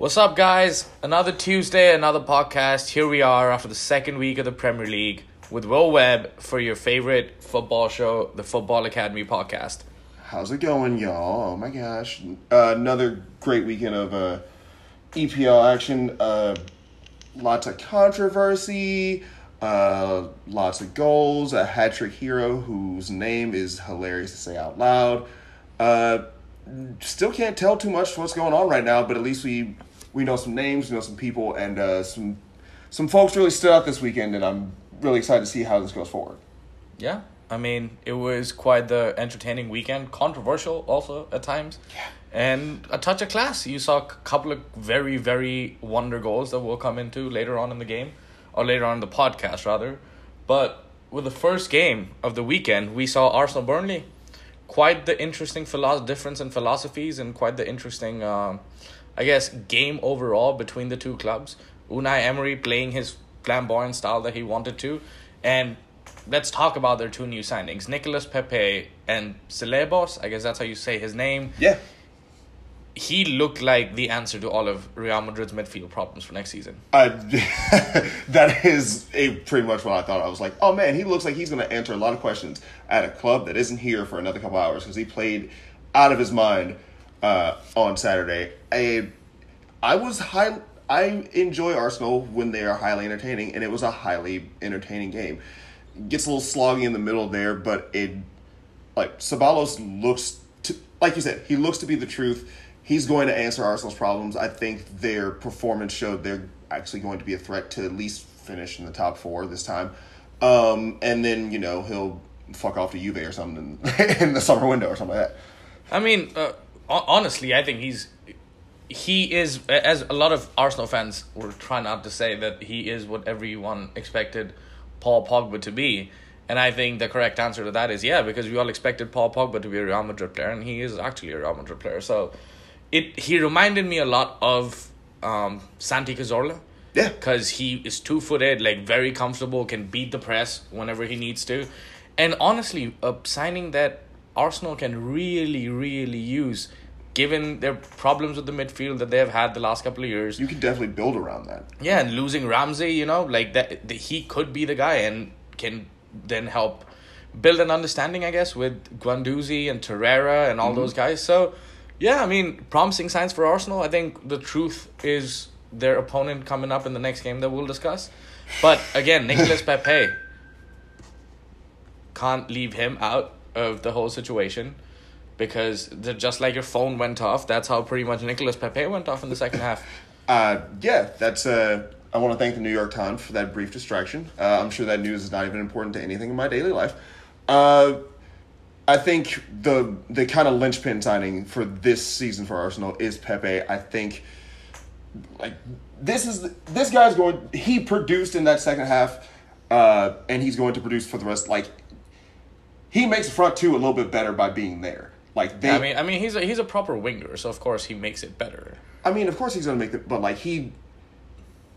What's up, guys? Another Tuesday, another podcast. Here we are after the second week of the Premier League with Will Webb for your favorite football show, the Football Academy podcast. How's it going, y'all? Oh my gosh. Uh, another great weekend of uh, EPL action. Uh, lots of controversy, uh, lots of goals, a hat trick hero whose name is hilarious to say out loud. Uh, still can't tell too much what's going on right now, but at least we we know some names, we know some people, and uh, some some folks really stood out this weekend, and I'm really excited to see how this goes forward. Yeah, I mean, it was quite the entertaining weekend, controversial also at times. Yeah. And a touch of class. You saw a couple of very, very wonder goals that we'll come into later on in the game, or later on in the podcast, rather. But with the first game of the weekend, we saw Arsenal Burnley. Quite the interesting philo- difference in philosophies and quite the interesting, um, I guess, game overall between the two clubs. Unai Emery playing his flamboyant style that he wanted to. And let's talk about their two new signings Nicolas Pepe and Ceballos. I guess that's how you say his name. Yeah. He looked like the answer to all of Real Madrid's midfield problems for next season. I, that is a, pretty much what I thought. I was like, oh man, he looks like he's going to answer a lot of questions at a club that isn't here for another couple hours because he played out of his mind uh, on Saturday. I, I was high. I enjoy Arsenal when they are highly entertaining, and it was a highly entertaining game. Gets a little sloggy in the middle there, but it like Ceballos looks to like you said, he looks to be the truth. He's going to answer Arsenal's problems. I think their performance showed they're actually going to be a threat to at least finish in the top four this time. Um, and then you know he'll fuck off to Juve or something in, the summer window or something like that. I mean, uh, honestly, I think he's he is as a lot of Arsenal fans were trying not to say that he is what everyone expected Paul Pogba to be. And I think the correct answer to that is yeah, because we all expected Paul Pogba to be a Real Madrid player, and he is actually a Real Madrid player. So, it he reminded me a lot of um, Santi Cazorla. Yeah. because he is two footed, like very comfortable, can beat the press whenever he needs to, and honestly, a signing that Arsenal can really, really use, given their problems with the midfield that they have had the last couple of years. You can definitely build around that. Yeah, and losing Ramsey, you know, like that, that he could be the guy and can then help build an understanding, I guess, with Guendouzi and Torreira and all mm-hmm. those guys. So, yeah, I mean, promising signs for Arsenal. I think the truth is their opponent coming up in the next game that we'll discuss. But again, Nicolas Pepe can't leave him out of the whole situation because just like your phone went off, that's how pretty much Nicolas Pepe went off in the second half. Uh, yeah, that's. Uh, I want to thank the New York Times for that brief distraction. Uh, I'm sure that news is not even important to anything in my daily life. Uh, I think the the kind of linchpin signing for this season for Arsenal is Pepe. I think like this is this guy's going. He produced in that second half, uh, and he's going to produce for the rest. Like he makes the front two a little bit better by being there. Like they, I mean, I mean, he's a he's a proper winger, so of course he makes it better. I mean, of course he's gonna make the, but like he,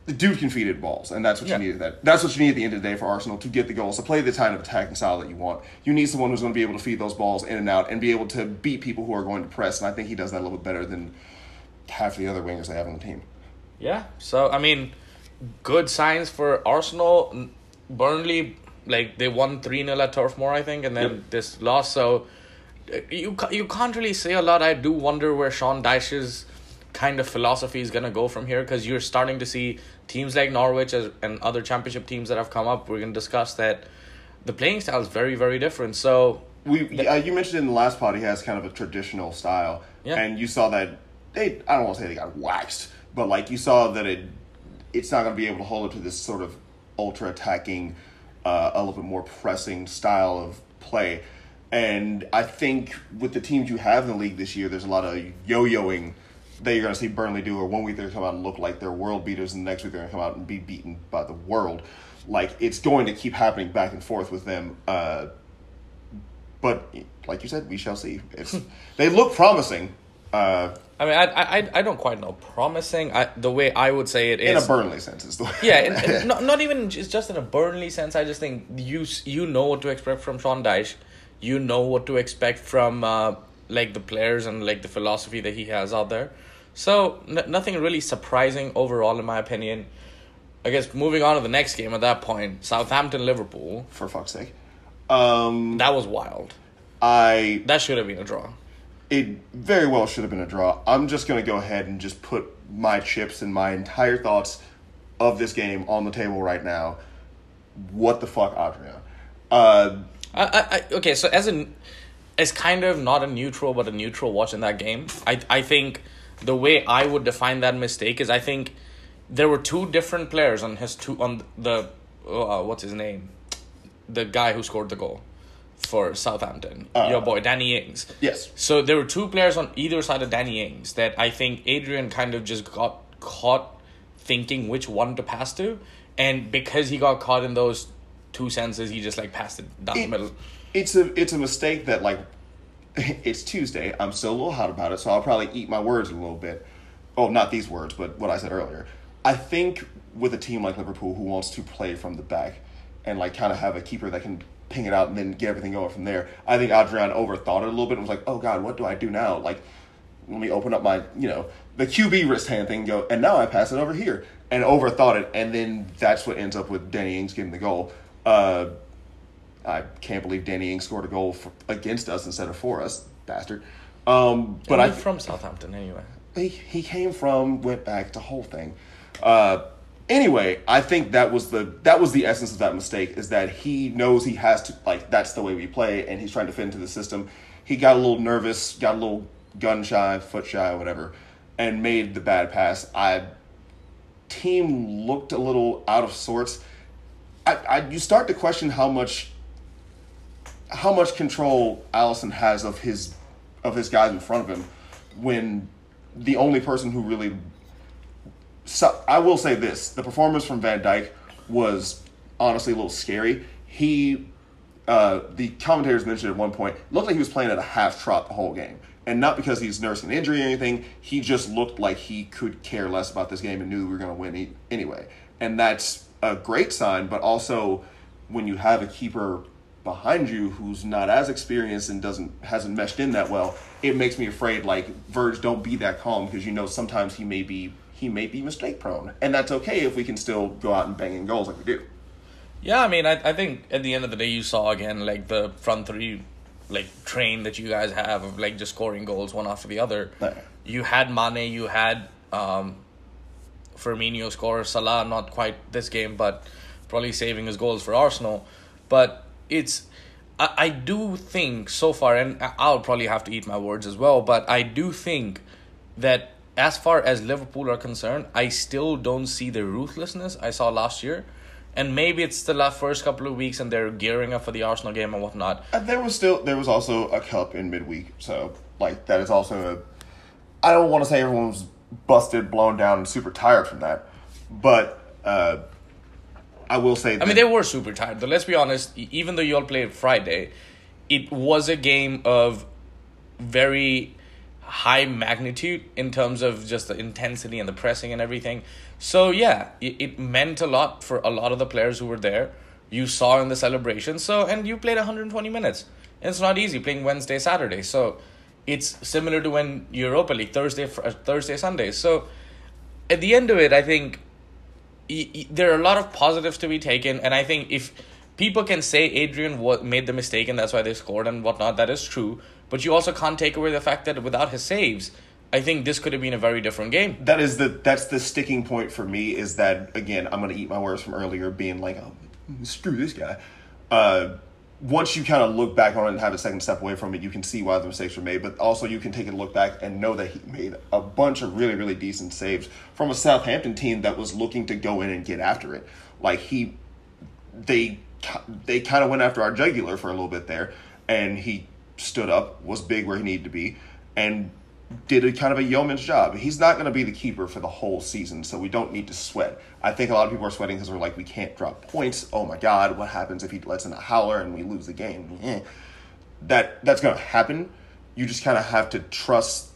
the dude can feed it balls, and that's what Yeah. you need. That that's what you need at the end of the day for Arsenal to get the goals, to play the kind of attacking style that you want. You need someone who's going to be able to feed those balls in and out, and be able to beat people who are going to press. And I think he does that a little bit better than half the other wingers they have on the team. Yeah. So I mean, good signs for Arsenal. Burnley, like they won three 0 at Turf Moor, I think, and then Yep. this loss. So you you can't really say a lot. I do wonder where Sean Dyche's kind of philosophy is gonna go from here because you're starting to see teams like Norwich as, and other championship teams that have come up. We're gonna discuss that the playing style is very very different. So We uh, you mentioned in the last pod he has kind of a traditional style, Yeah. and you saw that they I don't want to say they got waxed, but like you saw that it it's not going to be able to hold up to this sort of ultra attacking, uh, a little bit more pressing style of play. And I think with the teams you have in the league this year, there's a lot of yo-yoing that you're going to see Burnley do. Or one week they're going to come out and look like they're world beaters, and the next week they're going to come out and be beaten by the world. Like it's going to keep happening back and forth with them. Uh, but like you said, we shall see. It's they look promising. Uh, I mean, I I I don't quite know. Promising. I the way I would say it in a Burnley sense, is the way. Yeah, and not, not even just, just in a Burnley sense. I just think you you know what to expect from Sean Dyche. You know what to expect from uh, like the players and like the philosophy that he has out there. So n- nothing really surprising overall, in my opinion. I guess moving on to the next game at that point, Southampton Liverpool. For fuck's sake. Um, That was wild. I That should have been a draw. it very well should have been a draw. I'm just going to go ahead and just put my chips and my entire thoughts of this game on the table right now. What the fuck, Adrian? Uh, I, I, okay. So as an as kind of not a neutral but a neutral watch in that game, I I think the way I would define that mistake is I think there were two different players on his two on the uh, what's his name, the guy who scored the goal for Southampton, Uh, your boy Danny Ings. yes. So there were two players on either side of Danny Ings that I think Adrian kind of just got caught thinking which one to pass to, and because he got caught in those two senses, he just like passed it down the middle. it's a it's a mistake that like it's Tuesday. I'm still a little hot about it, so I'll probably eat my words a little bit. Oh, not these words, but what I said earlier. I think with a team like Liverpool who wants to play from the back and like kind of have a keeper that can ping it out and then get everything going from there. I think Adrian overthought it a little bit and was like, "Oh God, what do I do now?" Like, let me open up my you know the QB wrist hand thing. and Go and now I pass it over here and overthought it, and then that's what ends up with Danny Ings getting the goal. Uh, I can't believe Danny Ings scored a goal for, against us instead of for us, bastard. Um, but I I'm from Southampton anyway. he, he came from went back to whole thing. Uh, anyway, I think that was the that was the essence of that mistake is that he knows he has to like that's the way we play and he's trying to fit into the system. He got a little nervous, got a little gun shy, foot shy, whatever, and made the bad pass. I team looked a little out of sorts. I, I you start to question how much how much control Alisson has of his of his guys in front of him when the only person who really so I will say this the performance from Van Dijk was honestly a little scary. He uh, the commentators mentioned at one point looked like he was playing at a half trot the whole game. And not because he's nursing an injury or anything, he just looked like he could care less about this game and knew we were going to win anyway. And that's a great sign, but also when you have a keeper behind you who's not as experienced and doesn't hasn't meshed in that well, it makes me afraid like Verge don't be that calm because you know sometimes he may be he may be mistake prone. And that's okay if we can still go out and bang in goals like we do. Yeah, I mean, I, I think at the end of the day, you saw again like the front three, like train that you guys have of like just scoring goals one after the other. Yeah. You had Mane, you had um, Firmino score, Salah not quite this game, but probably saving his goals for Arsenal. But it's, I, I do think so far, and I'll probably have to eat my words as well, but I do think that as far as Liverpool are concerned, I still don't see the ruthlessness I saw last year. And maybe it's the last first couple of weeks and they're gearing up for the Arsenal game and whatnot. And there was still there was also a cup in midweek, so like that is also a. I don't want to say everyone's busted, blown down, and super tired from that, but uh, I will say. I mean, they were super tired. Though, let's be honest, even though you all played Friday, it was a game of very high magnitude in terms of just the intensity and the pressing and everything. So, yeah, it, it meant a lot for a lot of the players who were there. You saw in the celebration. So, and you played 120 minutes. And it's not easy playing Wednesday, Saturday. So, it's similar to when Europa League, Thursday, uh, Thursday, Sunday. So, at the end of it, I think there are a lot of positives to be taken, and I think if people can say Adrian what made the mistake and that's why they scored and whatnot, that is true. But you also can't take away the fact that without his saves, I think this could have been a very different game. that is the that's the sticking point for me is that again I'm gonna eat my words from earlier being like oh, screw this guy. Uh, once you kind of look back on it and have a second step away from it, you can see why the mistakes were made. But also you can take a look back and know that he made a bunch of really really decent saves from a Southampton team that was looking to go in and get after it. Like he, they they kind of went after our jugular for a little bit there, and he stood up, was big where he needed to be, and did a kind of a yeoman's job. He's not going to be the keeper for the whole season, so we don't need to sweat. I think a lot of people are sweating because we're like, we can't drop points. Oh my God, what happens if he lets in a howler and we lose the game? Eh. That that's going to happen. You just kind of have to trust.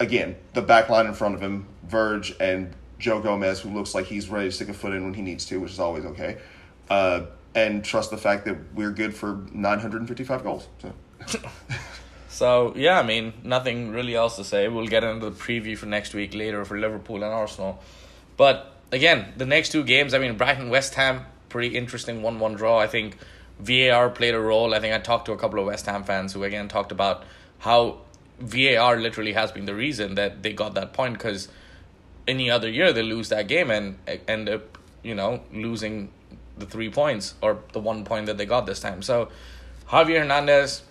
Again, the back line in front of him, Verge and Joe Gomez, who looks like he's ready to stick a foot in when he needs to, which is always okay. Uh, and trust the fact that we're good for 955 goals. So. So yeah, I mean nothing really else to say. We'll get into the preview for next week later for Liverpool and Arsenal. But again, the next two games, I mean Brighton West Ham, pretty interesting one one draw. I think VAR played a role. I think I talked to a couple of West Ham fans who again talked about how VAR literally has been the reason that they got that point because any other year they lose that game and end up you know losing the three points or the one point that they got this time. So Javier Hernandez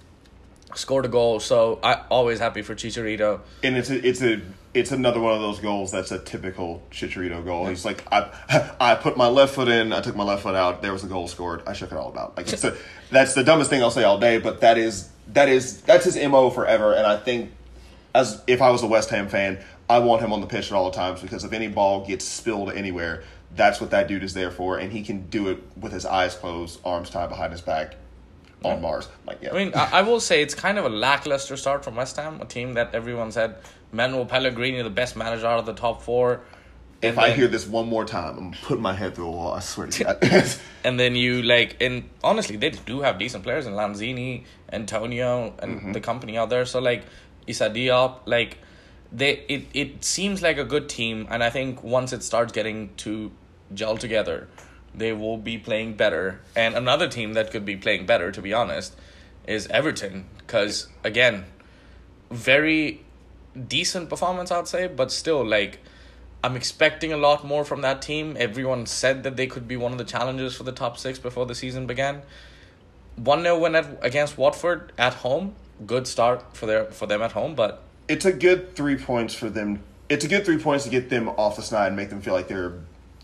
scored a goal, so I always happy for Chicharito. And it's a, it's a it's another one of those goals that's a typical Chicharito goal. He's like, I I put my left foot in, I took my left foot out, there was a goal scored. I shook it all about. Like a, that's the dumbest thing I'll say all day, but that is that is that's his mo forever. And I think as if I was a West Ham fan, I want him on the pitch at all times because if any ball gets spilled anywhere, that's what that dude is there for, and he can do it with his eyes closed, arms tied behind his back, on Mars. Like, yeah. I mean, I, I will say it's kind of a lackluster start from West Ham, a team that everyone said Manuel Pellegrini, the best manager out of the top four. if I hear this one more time, I'm putting my head through a wall. I swear to God. and then you like, and honestly, they do have decent players in Lanzini, Antonio, and Mm-hmm. the company out there. So like, Issa Diop, like they, it it seems like a good team, and I think once it starts getting to gel together, they will be playing better. And another team that could be playing better, to be honest, is Everton, because again, very decent performance, I'd say, but still, like, I'm expecting a lot more from that team. Everyone said that they could be one of the challengers for the top six before the season began. 1 0 win at, against Watford at home. Good start for their for them at home, but it's a good three points for them. It's a good three points to get them off the snide and make them feel like they're,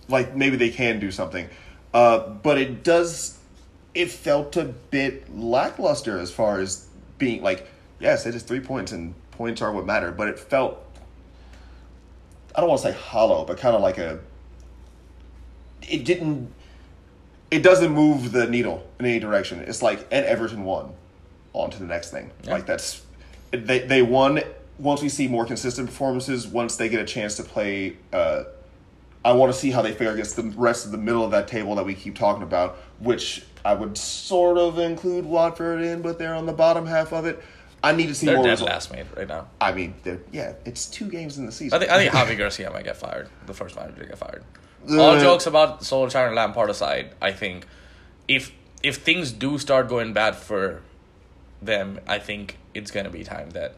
like maybe they can do something. Uh, but it does, it felt a bit lackluster as far as being like, yes, it is three points and points are what matter. But it felt, I don't want to say hollow, but kind of like a. It didn't. It doesn't move the needle in any direction. It's like and Everton won, on to the next thing. Yeah. Like that's they they won once we see more consistent performances once they get a chance to play uh, i want to see how they fare against the rest of the middle of that table that we keep talking about which i would sort of include watford in but they're on the bottom half of it i need to see they're more dead result- last mate right now. i mean yeah it's two games in the season I think I think Javi Garcia might get fired. The first manager to get fired. All Uh, jokes about Solskjaer and Lampard aside, I think if if things do start going bad for them, I think it's gonna be time that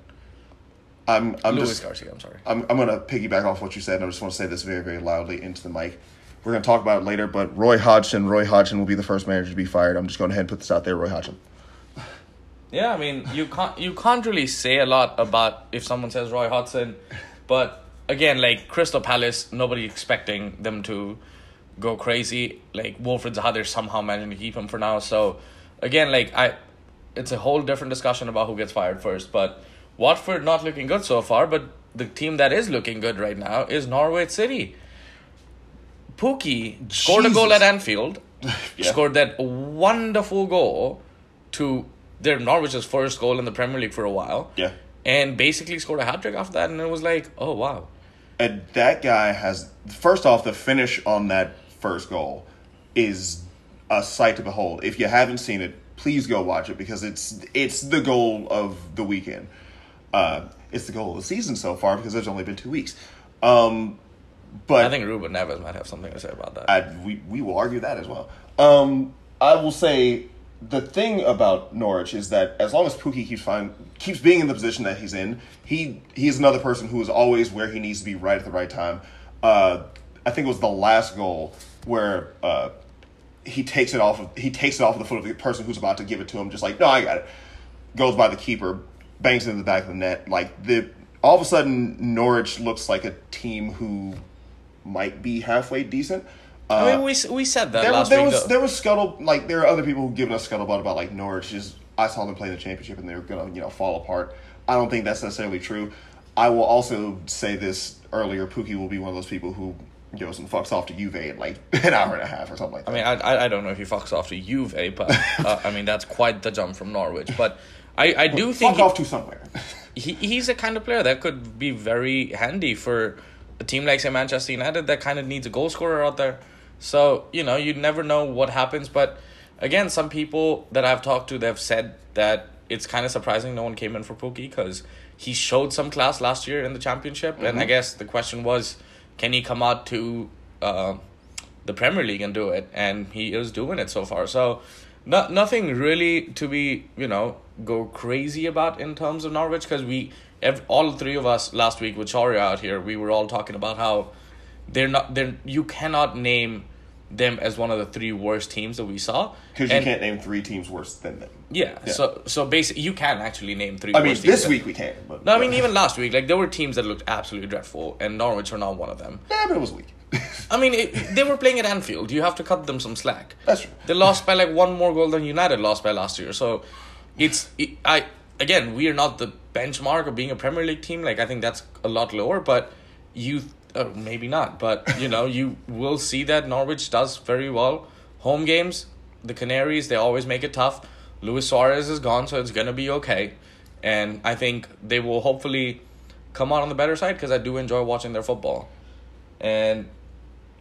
i'm i'm Luis just Garcia. I'm sorry. I'm, I'm going to piggyback off what you said, and I just want to say this very, very loudly into the mic. We're going to talk about it later, but Roy Hodgson, Roy Hodgson will be the first manager to be fired. I'm just going ahead and put this out there, Roy Hodgson. Yeah, I mean you can't you can't really say a lot about if someone says Roy Hodgson, but again, like Crystal Palace, nobody expecting them to go crazy. Like Wilfried Zaha, they're somehow managing to keep him for now. So again, like I, it's a whole different discussion about who gets fired first. But Watford not looking good so far, but the team that is looking good right now is Norwich City. Pukki scored a goal at Anfield, Yeah. scored that wonderful goal to their Norwich's first goal in the Premier League for a while. Yeah. And basically scored a hat trick after that, and it was like, oh wow. And that guy has, first off, the finish on that first goal is a sight to behold. If you haven't seen it, please go watch it because it's it's the goal of the weekend. Uh, it's the goal of the season so far because there's only been two weeks. Um, but I think Ruben Neves might have something to say about that. I, we we will argue that as well. Um, I will say the thing about Norwich is that as long as Pukki keeps find, keeps being in the position that he's in, he he is another person who is always where he needs to be right at the right time. Uh, I think it was the last goal where uh, he takes it off of he takes it off of the foot of the person who's about to give it to him, just like no, I got it. Goes by the keeper, bangs it in the back of the net. Like the all of a sudden Norwich looks like a team who might be halfway decent. Uh, I mean, we we said that there, last there week. was though. there was scuttle like there are other people who given us scuttlebutt about like Norwich is I saw them play the championship and they were gonna you know fall apart. I don't think that's necessarily true. I will also say this earlier. Pukki will be one of those people who goes and fucks off to Juve in like an hour and a half or something like that. I mean, I, I I don't know if he fucks off to Juve, but uh, I mean that's quite the jump from Norwich. But I, I do think fuck he- off to somewhere. he, he's a kind of player that could be very handy for a team like say Manchester United that kind of needs a goal scorer out there. So you know you never know what happens. But again, some people that I've talked to they've said that it's kind of surprising no one came in for Pukki because he showed some class last year in the championship, and I guess the question was, can he come out to uh, the Premier League and do it? And he is doing it so far. So, no, nothing really to be you know go crazy about in terms of Norwich because we, ev- all three of us last week with Sharia out here, we were all talking about how they're not they're you cannot name them as one of the three worst teams that we saw Because you can't name three teams worse than them. yeah, Yeah. so so basically you can actually name three I mean, teams this week we can. But, no I mean even last week like there were teams that looked absolutely dreadful and Norwich were not one of them Yeah, but it was weak. I mean it, they were playing at Anfield. You have to cut them some slack. That's true. they lost by like one more goal than United lost by last year. So it's it, I again we are not the benchmark of being a Premier League team. Like I think that's a lot lower but you uh, maybe not. But you know you will see that Norwich does very well. Home games the Canaries they always make it tough. Luis Suarez is gone so it's gonna be okay. And I think they will hopefully come out on the better side because I do enjoy watching their football. And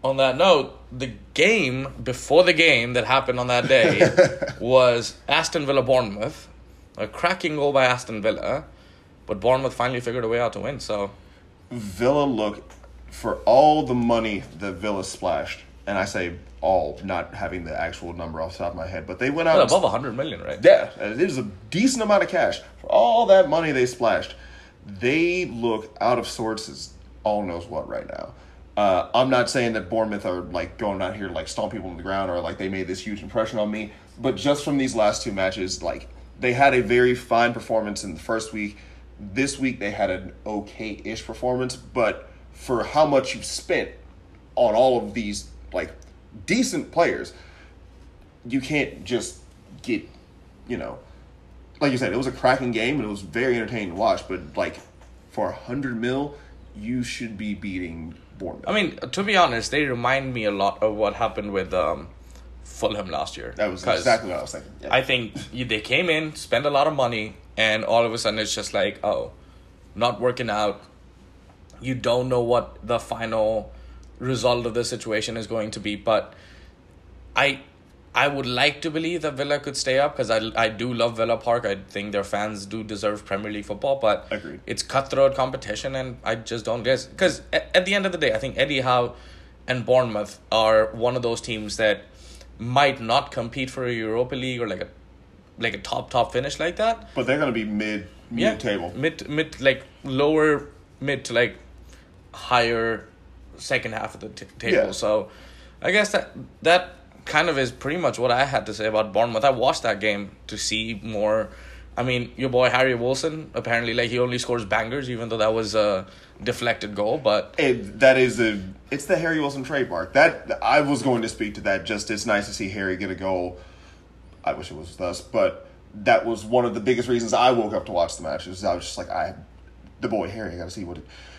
on that note, the game before the game that happened on that day was Aston Villa Bournemouth. A cracking goal by Aston Villa, but Bournemouth finally figured a way out to win. So Villa look for all the money that Villa splashed, and I say all, not having the actual number off the top of my head, but they went out well, above hundred million, right? Yeah, it is a decent amount of cash for all that money they splashed. They look out of sorts as all knows what right now. Uh, I'm not saying that Bournemouth are like going out here like stomp people on the ground or like they made this huge impression on me, but just from these last two matches, like they had a very fine performance in the first week. This week they had an okay-ish performance, but for how much you've spent on all of these like decent players, you can't just get, you know, like you said, it was a cracking game and it was very entertaining to watch. But like for a hundred mil, you should be beating Bournemouth. I mean, to be honest, they remind me a lot of what happened with um, Fulham last year. that was exactly what I was thinking. Yeah. I think they came in, spent a lot of money, and all of a sudden it's just like, oh, not working out. You don't know what the final result of the situation is going to be, but I I would like to believe that Villa could stay up because I, I do love Villa Park. I think their fans do deserve Premier League football, but Agreed. it's cutthroat competition, and I just don't guess. Because at, at the end of the day, I think Eddie Howe and Bournemouth are one of those teams that might not compete for a Europa League or like a like a top top finish like that. but they're gonna be mid Yeah, mid table. mid mid like lower mid to like higher second half of the t- table. Yeah. So I guess that that kind of is pretty much what I had to say about Bournemouth. I watched that game to see more. I mean, your boy Harry Wilson apparently like he only scores bangers, even though that was a deflected goal. But It, that is a it's the Harry Wilson trademark. That I was going to speak to that. Just it's nice to see Harry get a goal. I wish it was with us, but that was one of the biggest reasons I woke up to watch the matches. I was just like, I, the boy Harry, I got to see what,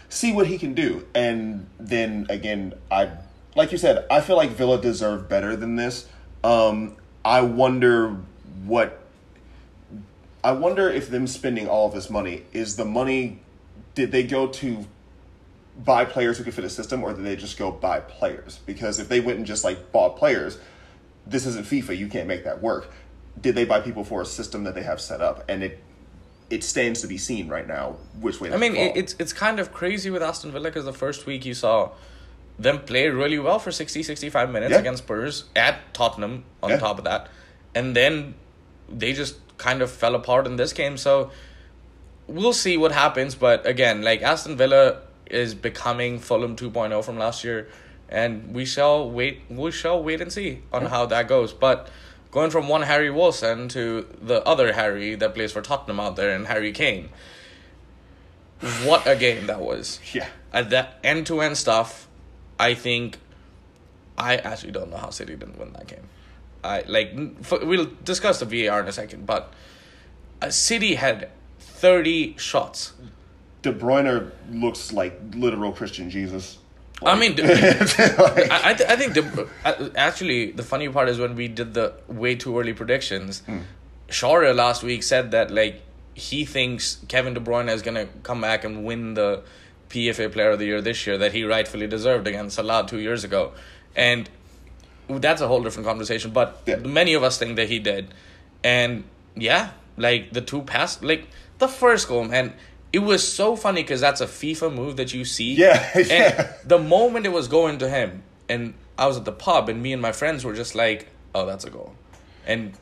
see what he can do. And then again, I, like you said, I feel like Villa deserved better than this. Um, I wonder what I wonder if them spending all of this money is the money. Did they go to buy players who could fit a system, or did they just go buy players? Because if they went and just like bought players, this isn't FIFA. You can't make that work. Did they buy people for a system that they have set up? And it it stands to be seen right now which way. I mean, it, it's it's kind of crazy with Aston Villa because the first week you saw them play really well for 60, 65 minutes Yeah. against Spurs at Tottenham on Yeah. top of that. And then they just kind of fell apart in this game. So we'll see what happens. But again, like Aston Villa is becoming Fulham 2.0 from last year. And we shall wait. We shall wait and see on how that goes. But going from one Harry Wilson to the other Harry that plays for Tottenham out there and Harry Kane, what a game that was! yeah. At that end to end stuff, I think I actually don't know how City didn't win that game. I like we'll discuss the VAR in a second, but uh, City had thirty shots. De Bruyne looks like literal Christian Jesus. I mean, Like- I I, th- I think the, uh, actually the funny part is when we did the way too early predictions. Sharia last week said that like he thinks Kevin De Bruyne is gonna come back and win the PFA Player of the Year this year that he rightfully deserved against Salah two years ago, and that's a whole different conversation. But Yeah. many of us think that he did, and yeah, like the two pass, like the first goal, man. It was so funny because that's a FIFA move that you see. Yeah, And the moment it was going to him, and I was at the pub, and me and my friends were just like, "Oh, that's a goal," and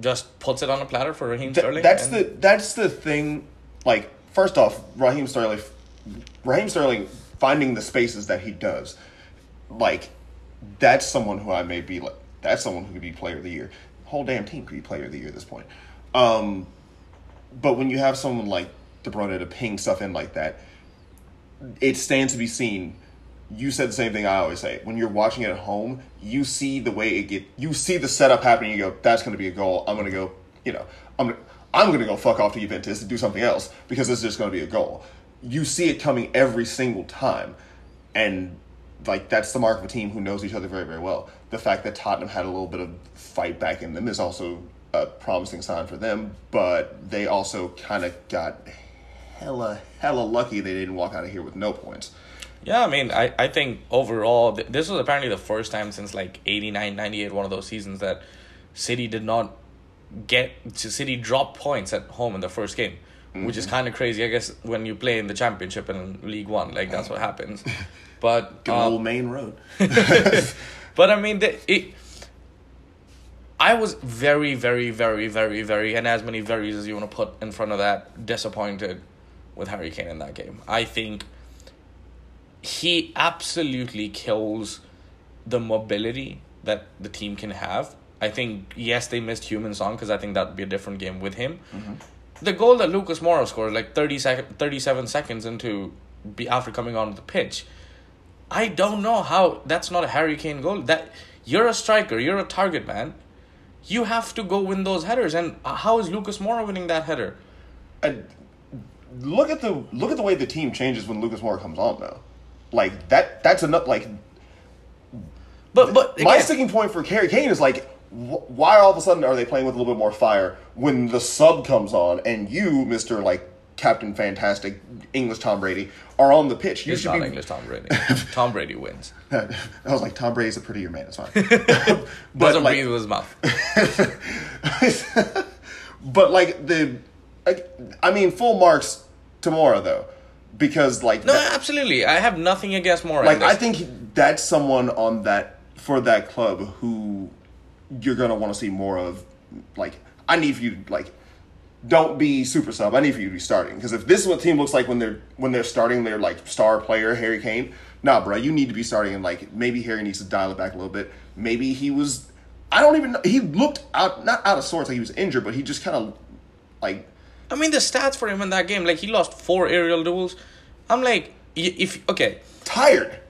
just puts it on a platter for Raheem Th- Sterling. that's and- the that's the thing. Like, first off, Raheem Sterling, Raheem Sterling finding the spaces that he does, like, that's someone who I may be like. That's someone who could be Player of the Year. Whole damn team could be Player of the Year at this point. Um, but when you have someone like De Bruyne to ping stuff in like that, it stands to be seen. You said the same thing I always say. When you're watching it at home, you see the way it get. You see the setup happening. You go, "That's going to be a goal." I'm going to go. You know, I'm. I'm going to go fuck off to Juventus and do something else because it's just going to be a goal. You see it coming every single time, and like that's the mark of a team who knows each other very very well. The fact that Tottenham had a little bit of fight back in them is also a promising sign for them, but they also kind of got hella hella lucky they didn't walk out of here with no points. Yeah, I mean, I, I think overall, th- this was apparently the first time since like 89, 98, one of those seasons that City did not get, to City dropped points at home in the first game, which is kind of crazy. I guess when you play in the Championship and League One, like that's what happens. But, Good um, old Maine Road. but I mean, the, it. I was very, very, very, very, very, and as many veries as you want to put in front of that, disappointed with Harry Kane in that game. I think he absolutely kills the mobility that the team can have. I think yes, they missed Heung-min Son because I think that would be a different game with him. The goal that Lucas Moura scored like 30 sec- 37 seconds into be after coming on the pitch. I don't know how that's not a Harry Kane goal. That you're a striker, you're a target man. You have to go win those headers, and uh, how is Lucas Moura winning that header? And look at the look at the way the team changes when Lucas Moura comes on though. Like that that's enough like But but my sticking point for Harry Kane is like why all of a sudden are they playing with a little bit more fire when the sub comes on and you, Mister like Captain Fantastic English Tom Brady, are on the pitch? You It's should not be. English Tom Brady. Tom Brady wins. I was like, Tom Brady's a prettier man. It's fine. Doesn't like- breathe with his mouth. but like the, like, I mean, full marks tomorrow though, because like No, that- absolutely. I have nothing against Moura. in like. I think that's someone on that for that club who you're gonna want to see more of. Like, I need for you to like, don't be super sub. I need for you to be starting because if this is what team looks like when they're when they're starting their like star player Harry Kane, nah, bro, you need to be starting and like maybe Harry needs to dial it back a little bit. Maybe he was. I don't even know. He looked out, not out of sorts, like he was injured, but he just kind of like I mean, the stats for him in that game, like he lost four aerial duels. I'm like, if okay, tired,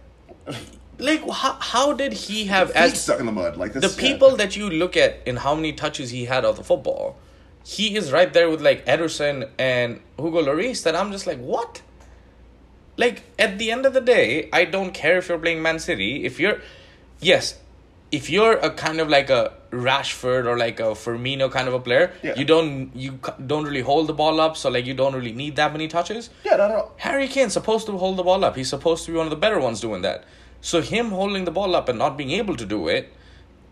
like how how did he have as stuck in the mud. Like the this, people that you look at in how many touches he had of the football, he is right there with like Ederson and Hugo Lloris. That I'm just like, what? Like at the end of the day, I don't care if you're playing Man City. If you're, yes, if you're a kind of like a Rashford or like a Firmino kind of a player, Yeah. you don't you don't really hold the ball up, so like you don't really need that many touches. Yeah, no, no. Harry Kane's supposed to hold the ball up. He's supposed to be one of the better ones doing that. So him holding the ball up and not being able to do it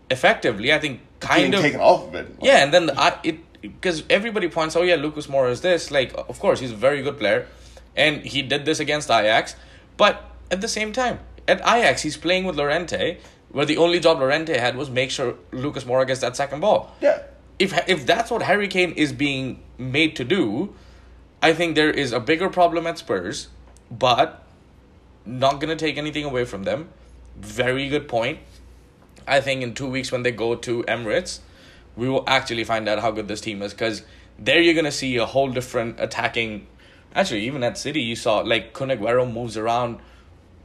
effectively, I think kind of taken off of it. Like, yeah. And then I, it because everybody points, oh yeah, Lucas Moura is this. Like, of course, he's a very good player, and he did this against Ajax. But at the same time, at Ajax, he's playing with Llorente, where the only job Llorente had was make sure Lucas Moura gets that second ball yeah. if if that's what Harry Kane is being made to do, I think there is a bigger problem at Spurs, but not gonna take anything away from them. Very good point. I think in two weeks when they go to Emirates, we will actually find out how good this team is because there you're gonna see a whole different attacking. Actually, even at City, you saw like Kun moves around.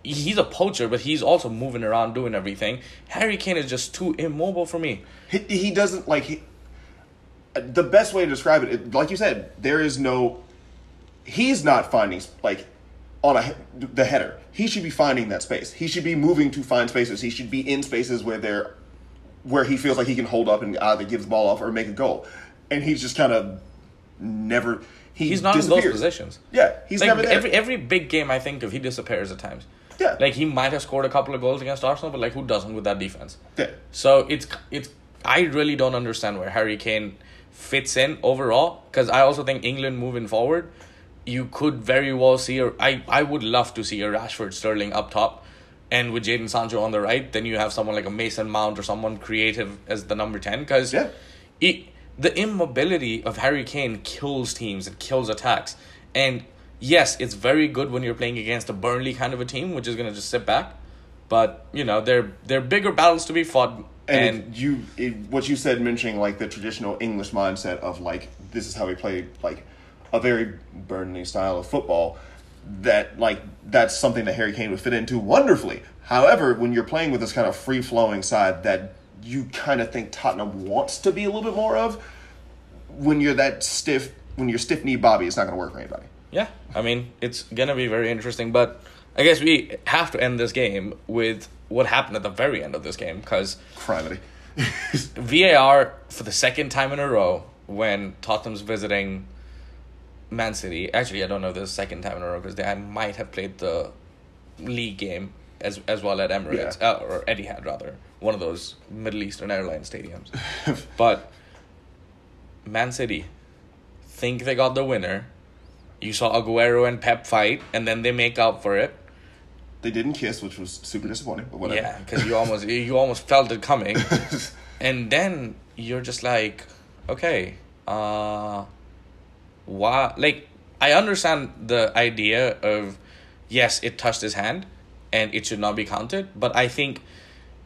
He's a poacher, but he's also moving around doing everything. Harry Kane is just too immobile for me. He, he doesn't like he. The best way to describe it, like you said, there is no. He's not finding like on a the header. He should be finding that space. He should be moving to find spaces. He should be in spaces where they're where he feels like he can hold up and either give the ball off or make a goal. And he's just kind of never. He He's not in those positions. Yeah, he's like never there. every every big game I think of, he disappears at times. Yeah. Like he might have scored a couple of goals against Arsenal, but like who doesn't with that defense? yeah. So it's it's I really don't understand where Harry Kane fits in overall. Because I also think England moving forward, you could very well see or I, I would love to see a Rashford Sterling up top, and with Jadon Sancho on the right, then you have someone like a Mason Mount or someone creative as the number ten. Because Yeah. it, the immobility of Harry Kane kills teams, it kills attacks. And yes, it's very good when you're playing against a Burnley kind of a team, which is gonna just sit back. But you know, there there are bigger battles to be fought, And, and, it- you, it, what you said, mentioning like the traditional English mindset of like this is how we play like a very Burnley style of football. That like that's something that Harry Kane would fit into wonderfully. However, when you're playing with this kind of free flowing side that you kind of think Tottenham wants to be a little bit more of, when you're that stiff, when you're stiff knee Bobby, it's not going to work for anybody. yeah, I mean, it's gonna be very interesting. But I guess we have to end this game with what happened at the very end of this game because Criminy. VAR for the second time in a row when Tottenham's visiting Man City. Actually, I don't know this the second time in a row because I might have played the league game as as well at Emirates Yeah. uh, or Etihad rather, one of those Middle Eastern airline stadiums. but Man City think they got the winner. You saw Aguero and Pep fight, and then they make up for it. They didn't kiss, which was super disappointing, but whatever. Yeah, because you almost you almost felt it coming, and then you're just like, okay, uh, why? Like, I understand the idea of, yes, it touched his hand, and it should not be counted. But I think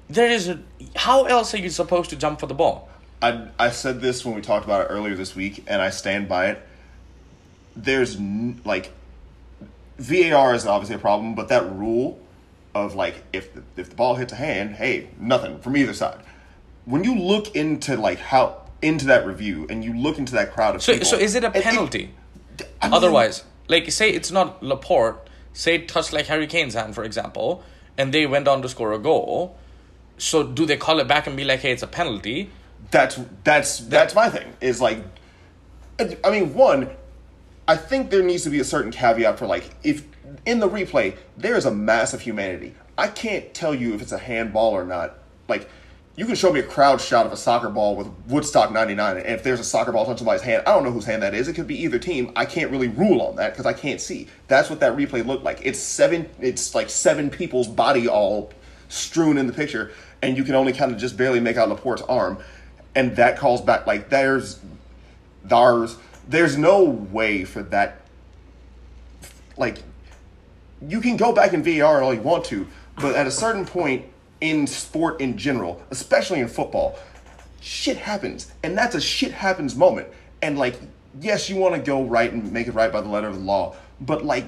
there is a how else are you supposed to jump for the ball? I I said this when we talked about it earlier this week, and I stand by it. There's n- like VAR is obviously a problem, but that rule of like if the, if the ball hits a hand, hey, nothing from either side. When you look into like how into that review and you look into that crowd of So people, so is it a penalty? I mean, Otherwise, like say it's not Laporte, say it touched like Harry Kane's hand, for example, and they went on to score a goal. So do they call it back and be like, hey, it's a penalty? that's that's that's my thing is like i mean one i think there needs to be a certain caveat for like if in the replay there is a massive humanity i can't tell you if it's a handball or not like you can show me a crowd shot of a soccer ball with woodstock 99 and if there's a soccer ball touching somebody's hand i don't know whose hand that is. It could be either team. I can't really rule on that because i can't see. That's what that replay looked like. It's seven it's like seven people's body all strewn in the picture and you can only kind of just barely make out laporte's arm and that calls back like there's there's there's no way for that like you can go back in VAR all you want to, but at a certain point in sport in general, especially in football, shit happens, and that's a shit happens moment. And like, yes, you want to go right and make it right by the letter of the law, but like,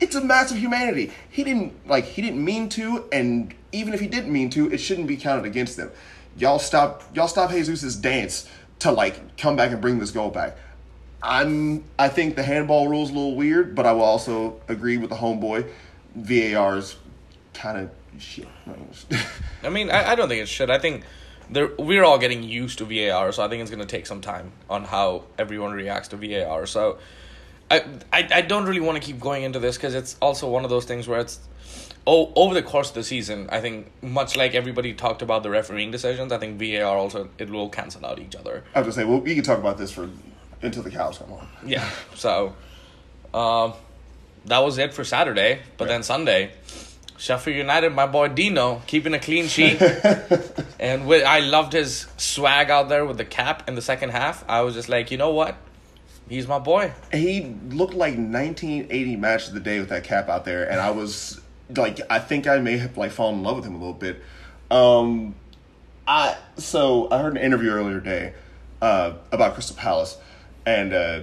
it's a massive humanity. He didn't like he didn't mean to, and even if he didn't mean to, it shouldn't be counted against them. Y'all stop y'all stop Jesus's dance to like come back and bring this goal back. I'm I think the handball rule's a little weird, but I will also agree with the homeboy. VAR's kind of shit. I mean, I, I don't think it should. I think there we're all getting used to VAR, so I think it's going to take some time on how everyone reacts to VAR. So I I, I don't really want to keep going into this because it's also one of those things where it's oh over the course of the season. I think much like everybody talked about the refereeing decisions, I think VAR also it will cancel out each other. I have to say, well, we can talk about this for until the cows come home. Yeah. So, um, that was it for Saturday. But then Sunday, Sheffield United, my boy Dino, keeping a clean sheet, and with, I loved his swag out there with the cap in the second half. I was just like, you know what, he's my boy. He looked like 1980 match of the day with that cap out there, and I was like, I think I may have like fallen in love with him a little bit. Um, I so I heard an interview earlier today uh, about Crystal Palace, and uh,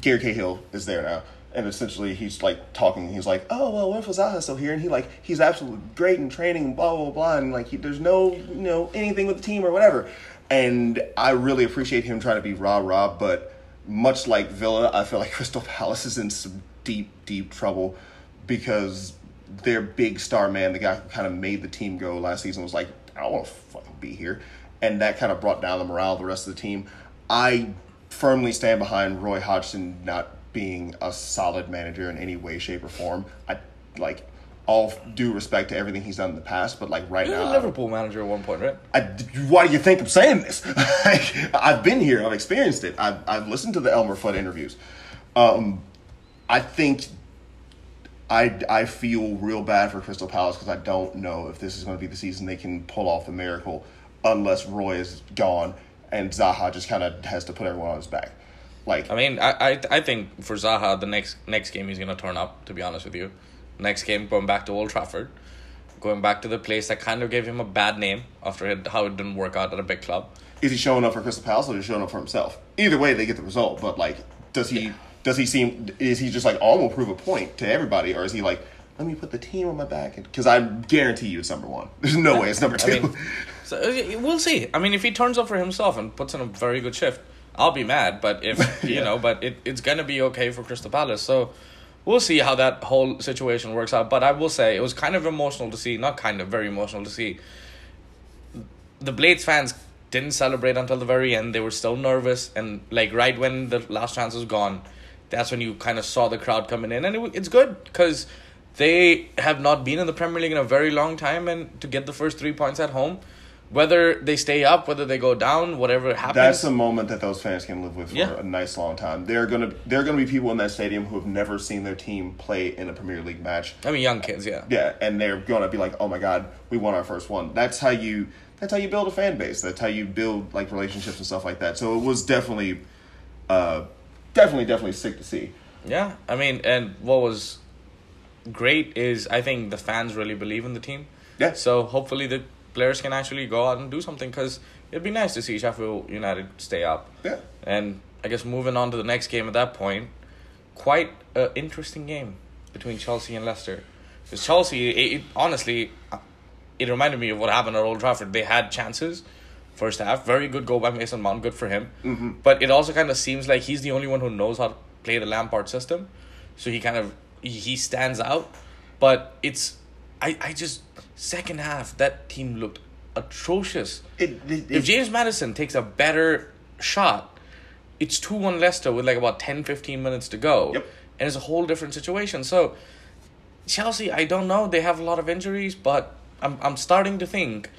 Gary Cahill is there now, and essentially he's like talking. He's like, "Oh well, what if Zaha still here?" And he like he's absolutely great in training, and blah blah blah, and like he, there's no you know anything with the team or whatever. And I really appreciate him trying to be rah rah, but much like Villa, I feel like Crystal Palace is in some deep deep trouble because their big star man, the guy who kind of made the team go last season, was like, I don't want to fucking be here. And that kind of brought down the morale of the rest of the team. I firmly stand behind Roy Hodgson not being a solid manager in any way, shape, or form. I like all due respect to everything he's done in the past, but like right now, a Liverpool manager at one point, right? I, why do you think I'm saying this? Like, I've been here. I've experienced it. I've, I've listened to the Elmer Fudd interviews. Um, I think I, I feel real bad for Crystal Palace because I don't know if this is going to be the season they can pull off the miracle unless Roy is gone and Zaha just kind of has to put everyone on his back. Like, I mean, I, I I think for Zaha, the next next game he's gonna turn up. To be honest with you, next game going back to Old Trafford, going back to the place that kind of gave him a bad name after it, how it didn't work out at a big club. is he showing up for Crystal Palace or is he showing up for himself? Either way, they get the result. But like, does he does he seem is he just like oh, I'm gonna prove a point to everybody, or is he like let me put the team on my back? Because I guarantee you it's number one. There's no way it's number two. I mean, so uh, we'll see. I mean, if he turns up for himself and puts in a very good shift, I'll be mad. But if you Yeah. know, but it, it's gonna be okay for Crystal Palace. So we'll see how that whole situation works out. But I will say it was kind of emotional to see. Not kind of, very emotional to see. The Blades fans didn't celebrate until the very end. They were still nervous, and like right when the last chance was gone, that's when you kind of saw the crowd coming in, and it, it's good because they have not been in the Premier League in a very long time, and to get the first three points at home, whether they stay up, whether they go down, whatever happens, That's a moment that those fans can live with for Yeah. a nice long time. There are gonna there are gonna be people in that stadium who have never seen their team play in a Premier League match. I mean, young kids, yeah. Yeah, and they're gonna be like, "Oh my god, we won our first one." That's how you that's how you build a fan base. That's how you build like relationships and stuff like that. So it was definitely, uh, definitely definitely sick to see. Yeah, I mean, and what was great is I think the fans really believe in the team. Yeah. So hopefully the players can actually go out and do something because it'd be nice to see Sheffield United stay up. Yeah. And I guess moving on to the next game at that point, quite an interesting game between Chelsea and Leicester. Because Chelsea, it, it, honestly, it reminded me of what happened at Old Trafford. They had chances first half. Very good goal by Mason Mount. Good for him. Mm-hmm. But it also kind of seems like he's the only one who knows how to play the Lampard system. So he kind of he stands out. But it's I, I just second half that team looked atrocious. It, it, If James Maddison takes a better shot, it's 2 1 Leicester with like about 10 15 minutes to go. Yep. And it's a whole different situation. So, Chelsea, I don't know. They have a lot of injuries, but I'm, I'm starting to think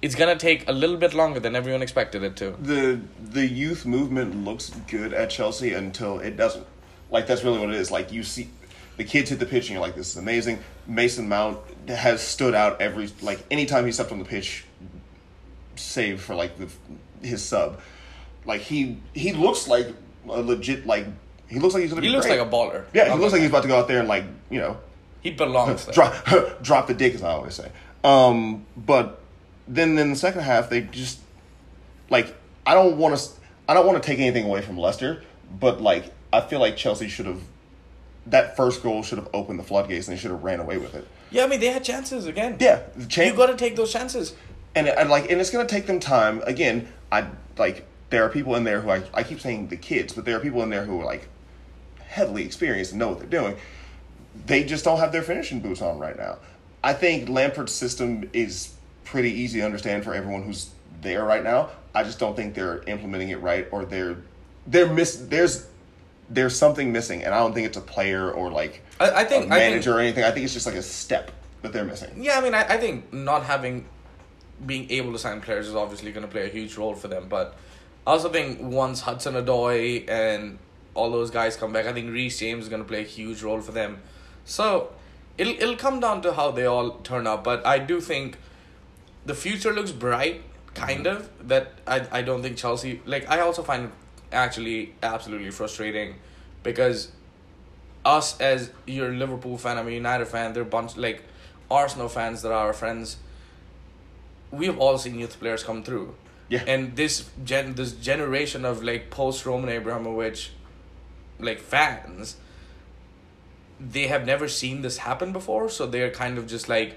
it's going to take a little bit longer than everyone expected it to. the the youth movement looks good at Chelsea until it doesn't. Like that's really what it is. Like you see the kids hit the pitch and you're like, this is amazing. Mason Mount has stood out every like anytime he stepped on the pitch, save for like the his sub. Like he he looks like a legit like he looks like he's gonna He be looks great. like a baller. yeah he Not looks like he's about to go out there and like you know. He belongs there. drop drop the dick as I always say. Um, but then in the second half they just like I don't want to I don't want to take anything away from Leicester, but like I feel like Chelsea should have that first goal should have opened the floodgates and they should have ran away with it. Yeah, I mean, they had chances again. Yeah, the cha- You got to take those chances. and and like and it's gonna take them time. Again, I like there are people in there who I I keep saying the kids, but there are people in there who are like heavily experienced and know what they're doing. They just don't have their finishing boots on right now. I think Lampard's system is pretty easy to understand for everyone who's there right now. I just don't think they're implementing it right, or they're they're miss there's there's something missing, and I don't think it's a player or like I, I think a I think- manager or anything. I think it's just like a step that they're missing. Yeah, I mean, I, I think not having, being able to sign players is obviously going to play a huge role for them. But I also think once Hudson Odoi and all those guys come back, I think Reece James is going to play a huge role for them. So it'll it'll come down to how they all turn out. But I do think the future looks bright, kind mm-hmm. of. That I I don't think Chelsea like. I also find actually absolutely frustrating because us as your Liverpool fan, I'm a United fan, they're a bunch like Arsenal fans that are our friends. We have all seen youth players come through. Yeah. And this gen this generation of like post Roman Abramovich like fans they have never seen this happen before, so they're kind of just like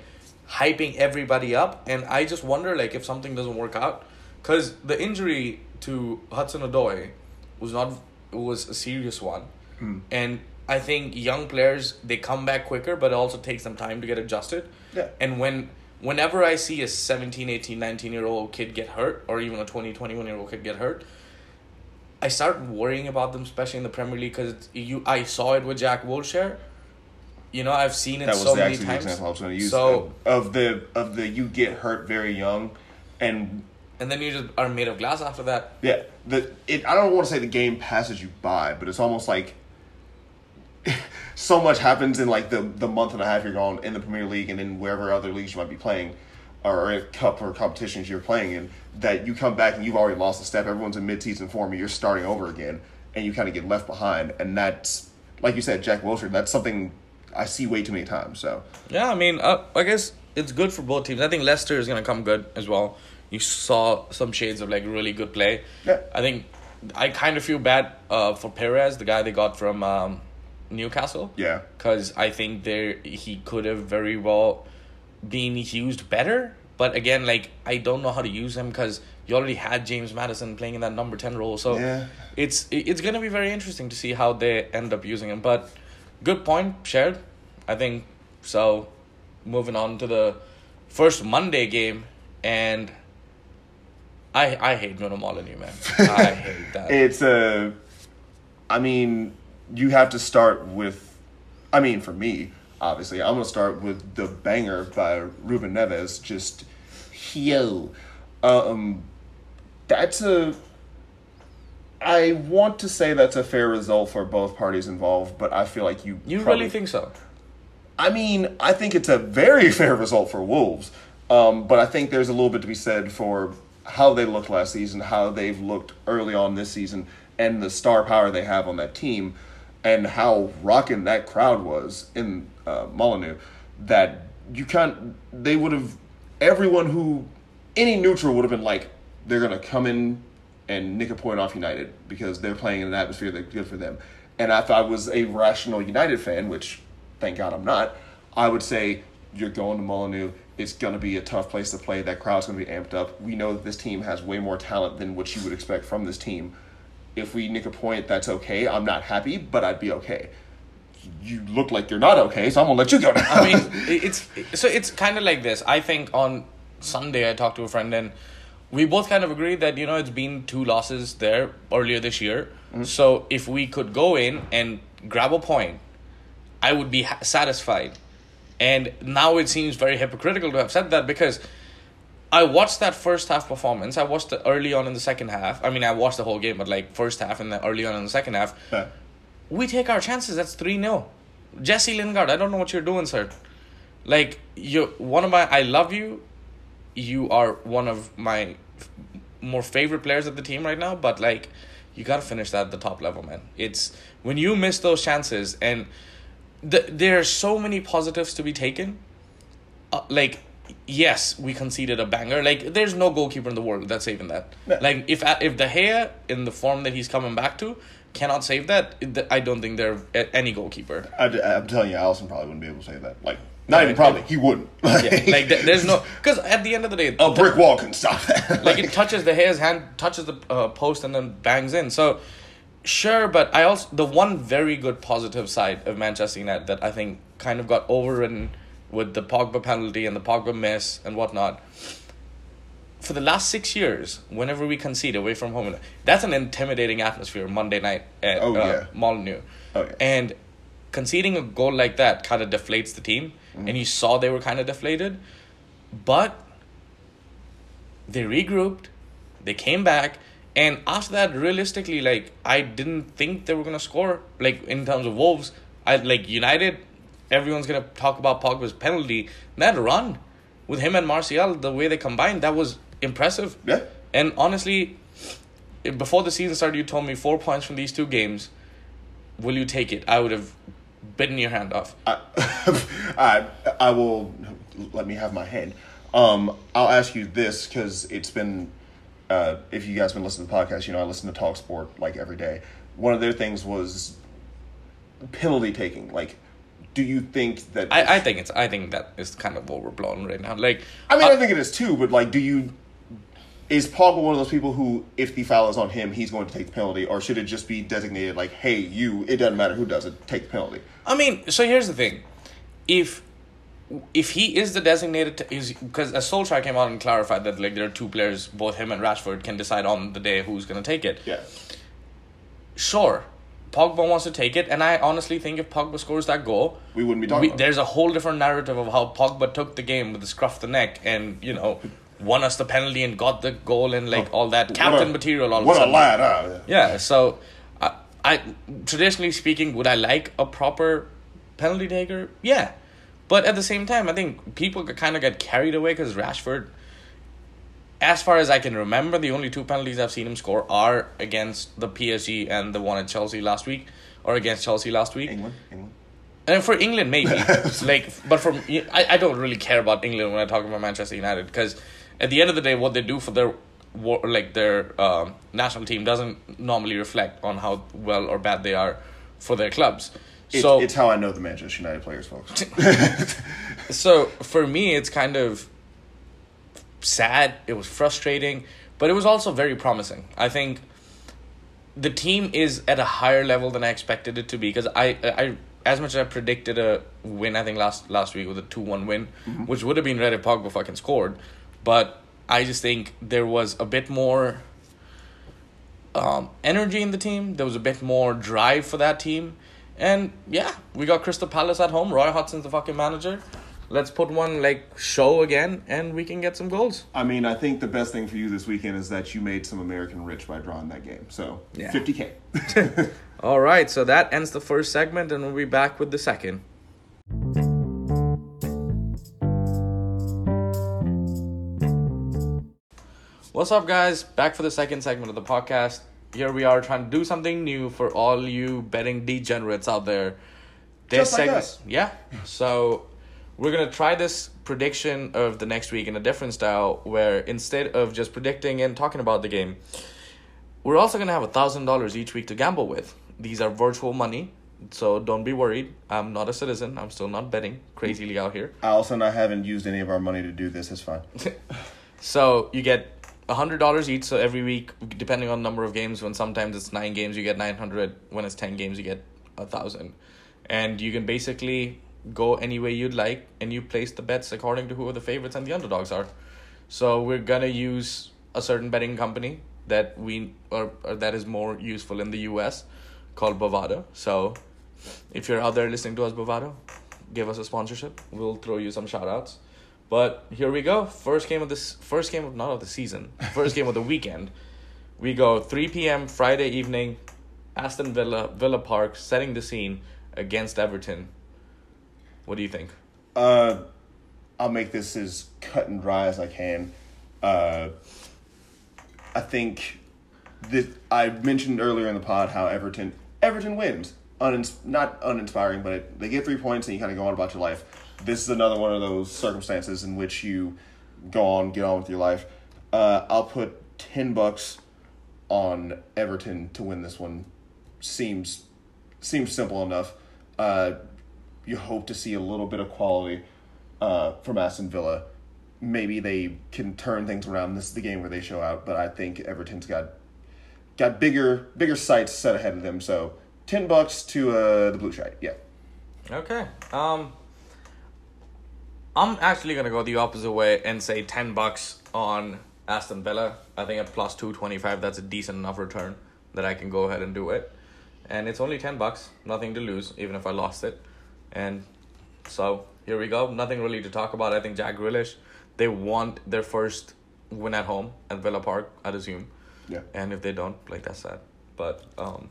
hyping everybody up and I just wonder like if something doesn't work out cuz the injury to Hudson Odoi was not it was a serious one. Hmm. And I think young players they come back quicker but it also takes them time to get adjusted. Yeah. And when whenever I see a 17, 18, 19 year old kid get hurt or even a 20, 21 year old kid get hurt, I start worrying about them, especially in the Premier League, because you I saw it with Jack Wilshere. you know, I've seen it That was so the many times. example I was going to use. So of the of the you get hurt very young, and and then you just are made of glass after that. yeah, the it. I don't want to say the game passes you by, but it's almost like so much happens in like the the month and a half you're gone in the Premier League and in wherever other leagues you might be playing, or in cup or competitions you're playing in, that you come back and you've already lost a step. Everyone's in mid season form, and you're starting over again, and you kind of get left behind. And that's like you said, Jack Wilshere. That's something I see way too many times. So Yeah, I mean, uh, I guess it's good for both teams. I think Leicester is gonna come good as well. You saw some shades of like really good play. Yeah. I think I kind of feel bad uh, for Perez, the guy they got from um, Newcastle. yeah, because I think there he could have very well been used better. But again, like I don't know how to use him because you already had James Maddison playing in that number ten role. So Yeah. it's it's gonna be very interesting to see how they end up using him. But good point shared. I think so. Moving on to the first Monday game, and I I hate Molineux, man. I hate that. It's a. I mean, you have to start with. I mean, for me, obviously, I'm gonna start with the banger by Ruben Neves. Just, yo, um, that's a. I want to say that's a fair result for both parties involved, but I feel like you. you probably- really think so? I mean, I think it's a very fair result for Wolves, um, but I think there's a little bit to be said for how they looked last season, how they've looked early on this season, and the star power they have on that team, and how rocking that crowd was in uh, Molineux. That you can't. They would have. Everyone who, any neutral would have been like, they're gonna come in and nick a point off United because they're playing in an atmosphere that's good for them. And if I was a rational United fan, which thank God I'm not, I would say you're going to Molineux. It's going to be a tough place to play. That crowd's going to be amped up. We know that this team has way more talent than what you would expect from this team. If we nick a point, that's okay. I'm not happy, but I'd be okay. You look like you're not okay, so I'm gonna let you go now. I mean, it's so it's kind of like this. I think on Sunday I talked to a friend and we both kind of agreed that you know it's been two losses there earlier this year. Mm-hmm. So if we could go in and grab a point, I would be ha- satisfied. And now it seems very hypocritical to have said that because I watched that first half performance. I watched the early on in the second half. I mean, I watched the whole game, but like first half and then early on in the second half Yeah. we take our chances. That's 3 0. Jesse Lingard, I don't know what you're doing, sir. Like, you one of my, I love you. You are one of my f- more favorite players of the team right now, but like, you got to finish that at the top level, man. It's when you miss those chances, and th- there are so many positives to be taken. Uh, like, yes, we conceded a banger. Like, there's no goalkeeper in the world that's saving that. No. Like, if if De Gea in the form that he's coming back to cannot save that, I don't think they're any goalkeeper. I, am telling you, Alisson probably wouldn't be able to say that. Like, not Yeah, even probably. He wouldn't. Yeah, like there's no because at the end of the day, a brick wall can stop that. like it touches the hair's hand, touches the uh, post, and then bangs in. So, sure, but I also the one very good positive side of Manchester United that I think kind of got overridden with the Pogba penalty and the Pogba miss and whatnot. For the last six years, whenever we concede away from home, that's an intimidating atmosphere Monday night at Oh, uh, yeah. Molineux. Oh, yeah. And conceding a goal like that kind of deflates the team. Mm-hmm. And you saw they were kind of deflated. But they regrouped, they came back, and after that, realistically, like I didn't think they were gonna score. Like in terms of Wolves, I like United. Everyone's gonna talk about Pogba's penalty. That run with him and Martial, the way they combined, that was impressive. Yeah. And honestly, before the season started, you told me four points from these two games. Will you take it? I would have bitten your hand off. I, I, I will let me have my hand. Um, I'll ask you this because it's been, uh, if you guys been listening to the podcast, you know I listen to Talk Sport like every day. One of their things was penalty taking. Like, do you think that? I, I think it's I think that is kind of overblown right now. Like I mean, uh, I think it is too. But like, do you? Is Pogba one of those people who, if the foul is on him, he's going to take the penalty, or should it just be designated like, "Hey, you"? It doesn't matter who does it. Take the penalty. I mean, so here's the thing: if if he is the designated, is because as Solskjaer came out and clarified that like there are two players, both him and Rashford can decide on the day who's gonna take it. Yeah. Sure, Pogba wants to take it, and I honestly think if Pogba scores that goal, We wouldn't be talking we, there's a whole different narrative of how Pogba took the game with the scruff of the neck and you know won us the penalty and got the goal and like oh, all that captain Oh, a- material. All What of a sudden. lad, huh? Yeah, so I, I traditionally speaking, would I like a proper penalty taker? Yeah, but at the same time, I think people kind of get carried away because Rashford. As far as I can remember, the only two penalties I've seen him score are against the PSG and the one at Chelsea last week, or against Chelsea last week. England, England. And for England, maybe like, but for I, I don't really care about England when I talk about Manchester United because at the end of the day, what they do for their war, like their um, national team doesn't normally reflect on how well or bad they are for their clubs. It, so it's how I know the Manchester United players, folks. so for me, it's kind of sad. It was frustrating, but it was also very promising. I think the team is at a higher level than I expected it to be because I, I, as much as I predicted a win, I think last last week with a two one win, which would have been red if Pogba fucking scored, but I just think there was a bit more um, energy in the team. There was a bit more drive for that team. And yeah, we got Crystal Palace at home. Roy Hodgson's the fucking manager. Let's put one like show again and we can get some goals. I mean, I think the best thing for you this weekend is that you made some American rich by drawing that game. So, Yeah. 50K. All right, so that ends the first segment and we'll be back with the second. What's up, guys? Back for the second segment of the podcast. Here we are trying to do something new for all you betting degenerates out there. This Just like segment, us. yeah. So we're gonna try this prediction of the next week in a different style, where instead of just predicting and talking about the game, we're also gonna have a thousand dollars each week to gamble with. These are virtual money, so don't be worried. I'm not a citizen. I'm still not betting crazily out here. I haven't used any of our money to do this. It's fine. So you get a hundred dollars each. So every week, depending on number of games, when sometimes it's nine games, you get nine hundred. When it's ten games, you get a thousand, and you can basically go any way you'd like, and you place the bets according to who the favorites and the underdogs are. So we're gonna use a certain betting company that we or, or that is more useful in the U.S. called Bovada So if you're out there listening to us, Bovada give us a sponsorship. We'll throw you some shout outs. But here we go. First game of this first game of not of the season. First game of the weekend. We go 3 p.m. Friday evening, Aston Villa, Villa Park, setting the scene against Everton. What do you think? Uh, I'll make this as cut and dry as I can. Uh, I think that I mentioned earlier in the pod how Everton Everton wins. Unins- not uninspiring, but it, they get three points and you kind of go on about your life. This is another one of those circumstances in which you go on, get on with your life. Uh, I'll put ten bucks on Everton to win this one. Seems seems simple enough. Uh, you hope to see a little bit of quality uh, from Aston Villa. Maybe they can turn things around. This is the game where they show out, but I think Everton's got got bigger bigger sights set ahead of them. So ten bucks to uh, the blue shite. Yeah, Okay. Um I'm actually gonna go the opposite way and say ten bucks on Aston Villa. I think at plus two twenty five that's a decent enough return that I can go ahead and do it. And it's only ten bucks, nothing to lose, even if I lost it. And so here we go. Nothing really to talk about. I think Jack Grealish, they want their first win at home at Villa Park, I'd assume. yeah. And if they don't, like that's sad. But um,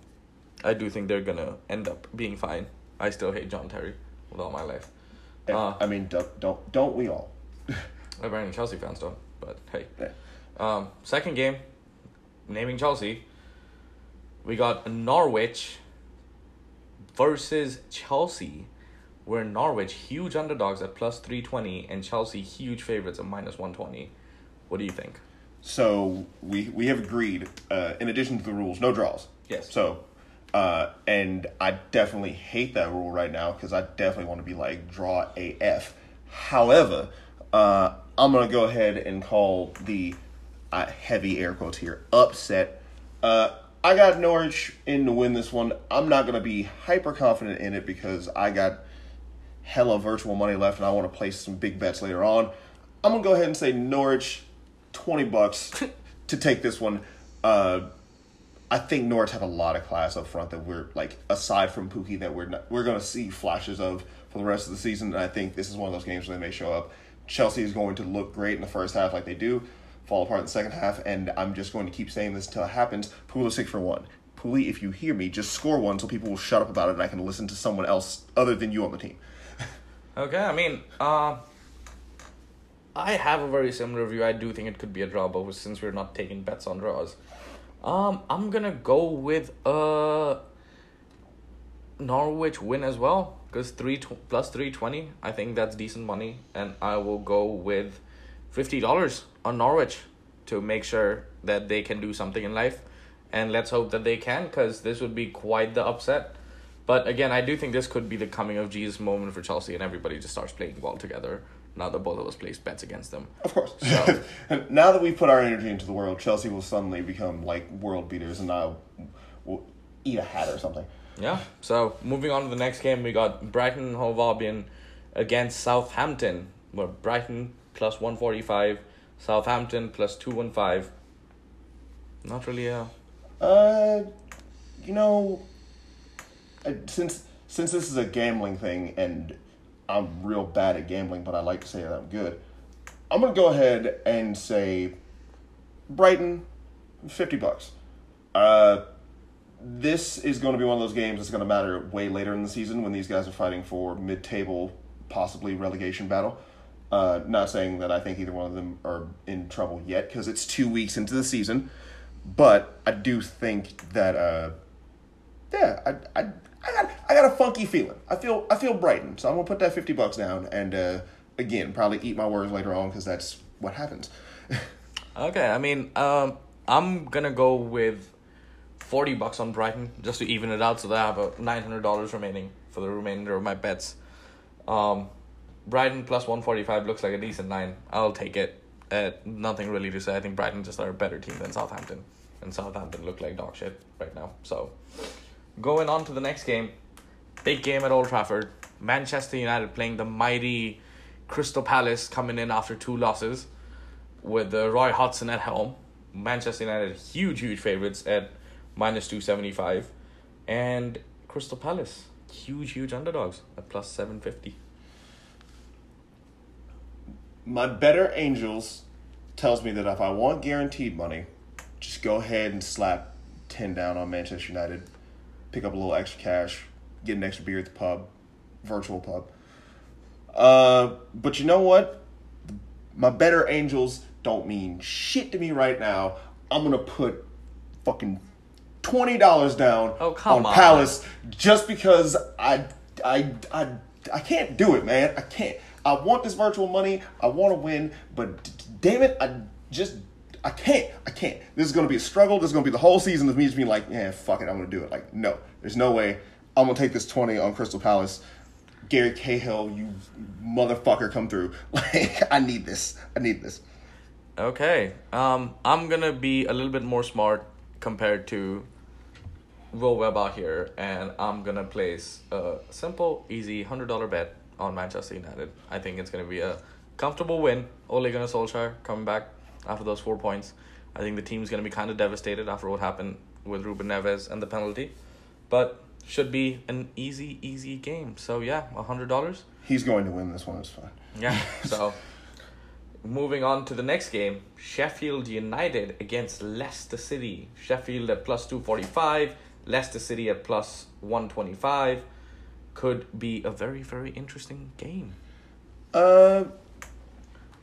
I do think they're gonna end up being fine. I still hate John Terry with all my life. Uh, I mean, don't don't don't we all? apparently Chelsea fans don't. But hey, Yeah. um, second game, naming Chelsea. We got Norwich versus Chelsea. Where Norwich huge underdogs at plus three twenty and Chelsea huge favorites at minus one twenty. What do you think? So we we have agreed. Uh, in addition to the rules, no draws. Yes. So, uh, and I definitely hate that rule right now because I definitely want to be like draw AF. However, uh, I'm gonna go ahead and call the uh, heavy air quotes here upset. Uh, I got Norwich in to win this one. I'm not gonna be hyper confident in it because I got hella virtual money left and I want to place some big bets later on. I'm gonna go ahead and say Norwich, twenty bucks to take this one. I think Norwich have a lot of class up front that we're like aside from Pukki that we're not, we're going to see flashes of for the rest of the season. And I think this is one of those games where they may show up. Chelsea is going to look great in the first half, like they do, fall apart in the second half, and I'm just going to keep saying this until it happens. Pulisic for one. Puli, if you hear me, just score one so people will shut up about it and I can listen to someone else other than you on the team. Okay, I mean, uh, I have a very similar view. I do think it could be a draw, but since we're not taking bets on draws, um, I'm gonna go with a Norwich win as well because three tw- plus three twenty. I think that's decent money, and I will go with fifty dollars on Norwich to make sure that they can do something in life, and let's hope that they can because this would be quite the upset. But again, I do think this could be the coming of Jesus moment for Chelsea, and everybody just starts playing ball together. Now that both of us place bets against them. Of course. So- now that we've put our energy into the world, Chelsea will suddenly become like world beaters and now will eat a hat or something. Yeah. So moving on to the next game, we got Brighton and Hove Albion against Southampton. Where Brighton plus one forty five, Southampton plus two one five. Not really a Uh, you know, uh, since since this is a gambling thing and I'm real bad at gambling, but I like to say that I'm good. I'm gonna go ahead and say Brighton, fifty bucks. Uh, this is going to be one of those games that's going to matter way later in the season when these guys are fighting for mid-table, possibly relegation battle. Uh, not saying that I think either one of them are in trouble yet because it's two weeks into the season, but I do think that uh, yeah, I, I, I got I got a funky feeling. I feel I feel Brighton, so I'm gonna put that fifty bucks down and uh, again probably eat my words later on because that's what happens. Okay, I mean, um, I'm gonna go with forty bucks on Brighton just to even it out, so that I have a nine hundred dollars remaining for the remainder of my bets. Um, Brighton plus one forty five looks like a decent line. I'll take it. Uh, nothing really to say. I think Brighton just are a better team than Southampton, and Southampton look like dog shit right now. So, going on to the next game, big game at Old Trafford. Manchester United playing the mighty Crystal Palace, coming in after two losses with uh, Roy Hodgson at home. Manchester United huge huge favorites at minus 275 and Crystal Palace huge huge underdogs at plus 750. My better angels tells me that if I want guaranteed money, just go ahead and slap ten down on Manchester United, pick up a little extra cash, get an extra beer at the pub, virtual pub. Uh, but you know what? My better angels don't mean shit to me right now. I'm gonna put fucking twenty dollars down Oh, come on. Palace just because I I I I can't do it, man. I can't. I want this virtual money. I want to win, but damn it, I just I can't. I can't. This is gonna be a struggle. This is gonna be the whole season of me just being like, yeah, fuck it, I'm gonna do it. Like, no, there's no way. I'm gonna take this twenty on Crystal Palace. Gary Cahill, you motherfucker, come through. Like, I need this. I need this. Okay. Um I'm going to be a little bit more smart compared to Will Weber here and I'm going to place a simple easy $100 bet on Manchester United. I think it's going to be a comfortable win. Ole Gunnar Solskjaer coming back after those 4 points. I think the team's going to be kind of devastated after what happened with Ruben Neves and the penalty. But should be an easy easy game. So yeah, $100. He's going to win this one. It's fine. Yeah. So, moving on to the next game, Sheffield United against Leicester City. Sheffield at plus two forty five, Leicester City at plus one twenty five. Could be a very very interesting game. Uh,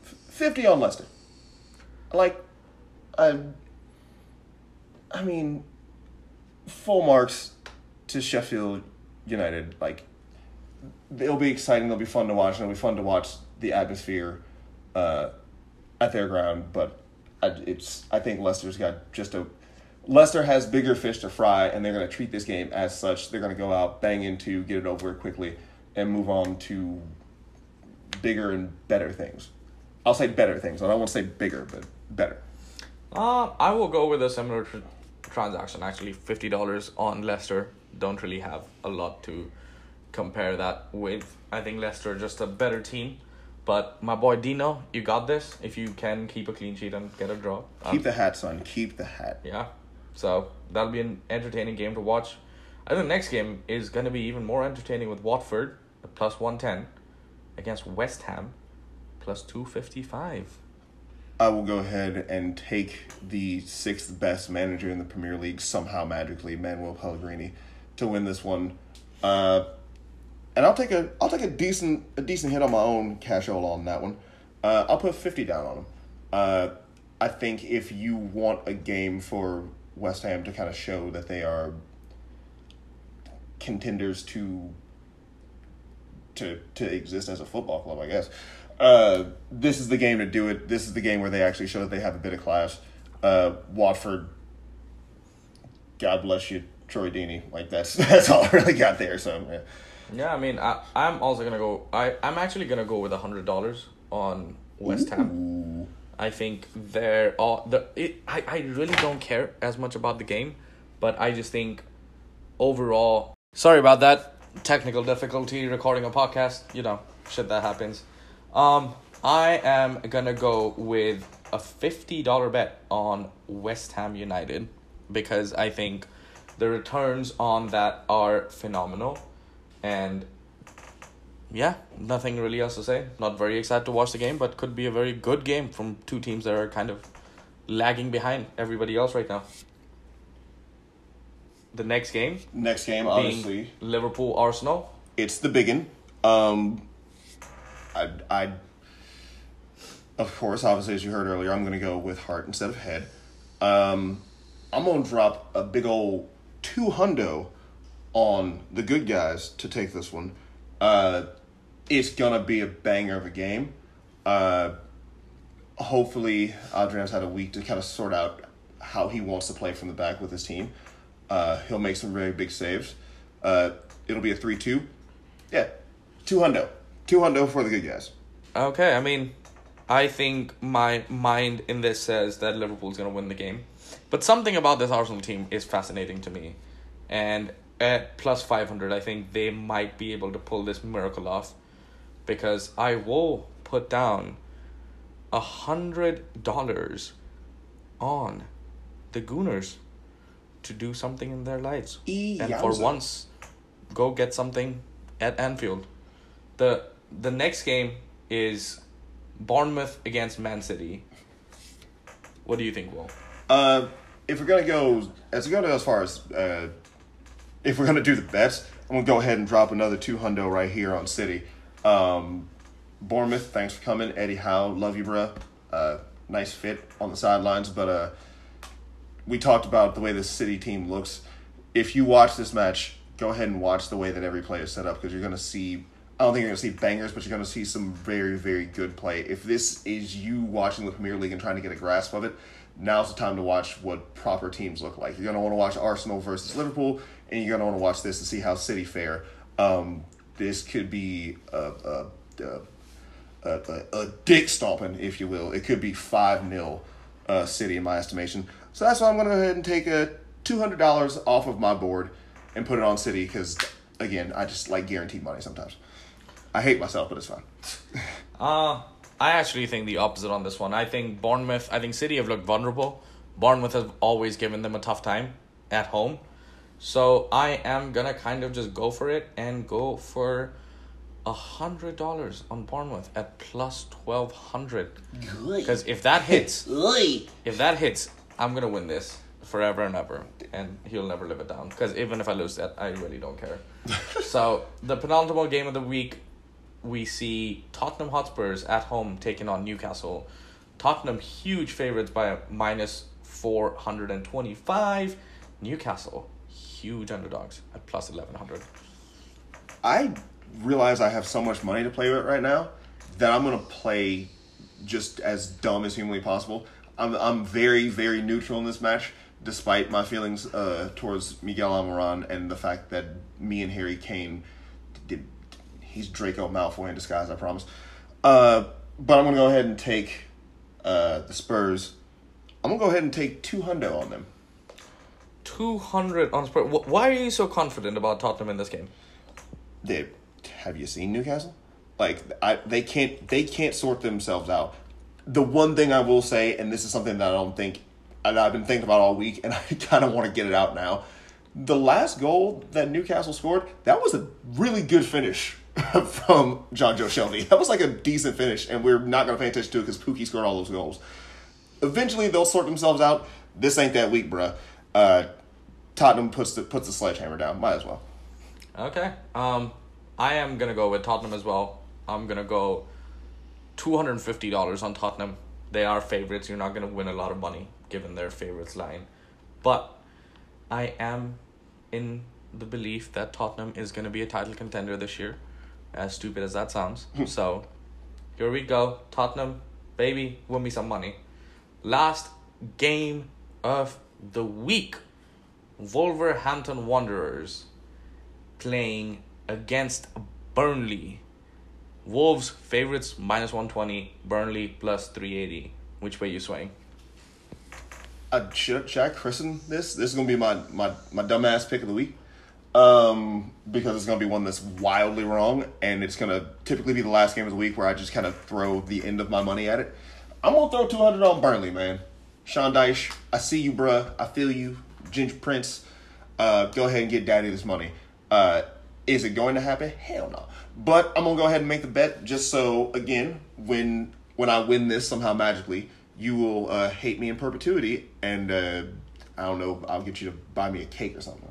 fifty on Leicester. Like, I. I mean, full marks to Sheffield United. Like, it'll be exciting. It'll be fun to watch. It'll be fun to watch the atmosphere, uh, at their ground. But I, it's. I think Leicester's got just a. Leicester has bigger fish to fry, and they're going to treat this game as such. They're going to go out, bang into, get it over quickly, and move on to bigger and better things. I'll say better things. I to say bigger, but better. Uh, I will go with a similar tr- transaction. Actually, fifty dollars on Leicester. Don't really have a lot to compare that with. I think Leicester are just a better team. But my boy Dino, you got this. If you can keep a clean sheet and get a draw, Um, Keep the hat, son. Keep the hat. Yeah. So that'll be an entertaining game to watch. I think the next game is going to be even more entertaining with Watford at plus 110 against West Ham plus 255. I will go ahead and take the sixth best manager in the Premier League somehow magically, Manuel Pellegrini, to win this one. Uh, and I'll take a I'll take a decent a decent hit on my own cashola on that one. Uh, I'll put fifty down on him. Uh, I think if you want a game for West Ham to kind of show that they are contenders to to to exist as a football club, I guess. Uh, this is the game to do it. This is the game where they actually show that they have a bit of class. Uh, Watford, God bless you, Troy Deeney. Like that's that's all I really got there. So yeah. Yeah, I mean, I, I'm also gonna go. I I'm actually gonna go with a hundred dollars on West Ham. Ooh. I think they're all the. It, I I really don't care as much about the game, but I just think overall. Sorry about that technical difficulty recording a podcast. You know, shit that happens. Um, I am gonna go with a fifty dollar bet on West Ham United because I think the returns on that are phenomenal, and yeah, nothing really else to say. Not very excited to watch the game, but could be a very good game from two teams that are kind of lagging behind everybody else right now. The next game Next game, obviously, Liverpool Arsenal. it's the biggin. Um, I I. Of course, obviously, as you heard earlier, I'm going to go with heart instead of head. Um, I'm going to drop a big old two hundo on the good guys to take this one. Uh, it's gonna be a banger of a game. Uh, hopefully, Adrian's had a week to kind of sort out how he wants to play from the back with his team. Uh, he'll make some very big saves. Uh, it'll be a three-two. Yeah, two hundo, two hundo for the good guys. Okay, I mean, I think my mind in this says that Liverpool's going to win the game. But something about this Arsenal team is fascinating to me. And at plus 500, I think they might be able to pull this miracle off. Because I will put down a hundred dollars on the Gooners to do something in their lives. And for once, go get something at Anfield. The the next game is Bournemouth against Man City. What do you think, Will? Uh, if we're gonna go, as we go as far as, uh, if we're gonna do the bets, I'm gonna go ahead and drop another two hundo right here on City. Um, Bournemouth, thanks for coming, Eddie Howe, love you, bruh. Uh, nice fit on the sidelines, but uh, we talked about the way the City team looks. If you watch this match, go ahead and watch the way that every play is set up because you're gonna see. I don't think you're gonna see bangers, but you're gonna see some very, very good play. If this is you watching the Premier League and trying to get a grasp of it, now's the time to watch what proper teams look like. You're gonna want to watch Arsenal versus Liverpool, and you're gonna want to watch this to see how City fare. Um, this could be a a, a, a, a, dick stomping, if you will. It could be five 0 uh, City in my estimation. So that's why I'm gonna go ahead and take a two hundred dollars off of my board and put it on City because again, I just like guaranteed money sometimes. I hate myself, but it's fine. Uh, I actually think the opposite on this one. I think Bournemouth, I think City have looked vulnerable. Bournemouth have always given them a tough time at home. So I am gonna kind of just go for it and go for a hundred dollars on Bournemouth at plus twelve hundred. Because if that hits, if that hits, I'm gonna win this forever and ever, and he'll never live it down. Because even if I lose that, I really don't care. so the penultimate game of the week, we see Tottenham Hotspurs at home taking on Newcastle. Tottenham huge favorites by minus four hundred and twenty five. Newcastle huge underdogs at plus eleven hundred. I realize I have so much money to play with right now that I'm gonna play just as dumb as humanly possible. I'm I'm very very neutral in this match, despite my feelings uh, towards Miguel Almiron and the fact that me and Harry Kane. He's Draco Malfoy in disguise, I promise. Uh, but I'm gonna go ahead and take uh, the Spurs. I'm gonna go ahead and take 200 on them. Two hundred on Spurs. Why are you so confident about Tottenham in this game? they have you seen Newcastle? Like I, they can't they can't sort themselves out. The one thing I will say, and this is something that I don't think and I've been thinking about all week, and I kind of want to get it out now. The last goal that Newcastle scored, that was a really good finish from Jonjo Shelvey. That was like a decent finish, and we're not going to pay attention to it because Pukki scored all those goals. Eventually, they'll sort themselves out. This ain't that week, bruh. Uh, Tottenham puts the puts the sledgehammer down. Might as well. Okay. Um, I am gonna go with Tottenham as well. I'm gonna go two hundred and fifty dollars on Tottenham. They are favorites. You're not gonna win a lot of money given their favorites line, but I am in the belief that Tottenham is gonna be a title contender this year. As stupid as that sounds. so, here we go. Tottenham, baby, win me some money. Last game of the week. Wolverhampton Wanderers playing against Burnley. Wolves favorites minus 120, Burnley plus 380. Which way you swaying? Uh, should, should I christen this? This is gonna be my my my dumbass pick of the week. Um, because it's gonna be one that's wildly wrong, and it's gonna typically be the last game of the week where I just kind of throw the end of my money at it. I'm gonna throw two hundred on Burnley, man. Sean Dyche, I see you, bruh. I feel you. Ginger Prince, uh, go ahead and get daddy this money. Uh, is it going to happen? Hell no. But I'm gonna go ahead and make the bet just so again, when when I win this somehow magically, you will uh, hate me in perpetuity, and uh, I don't know, I'll get you to buy me a cake or something.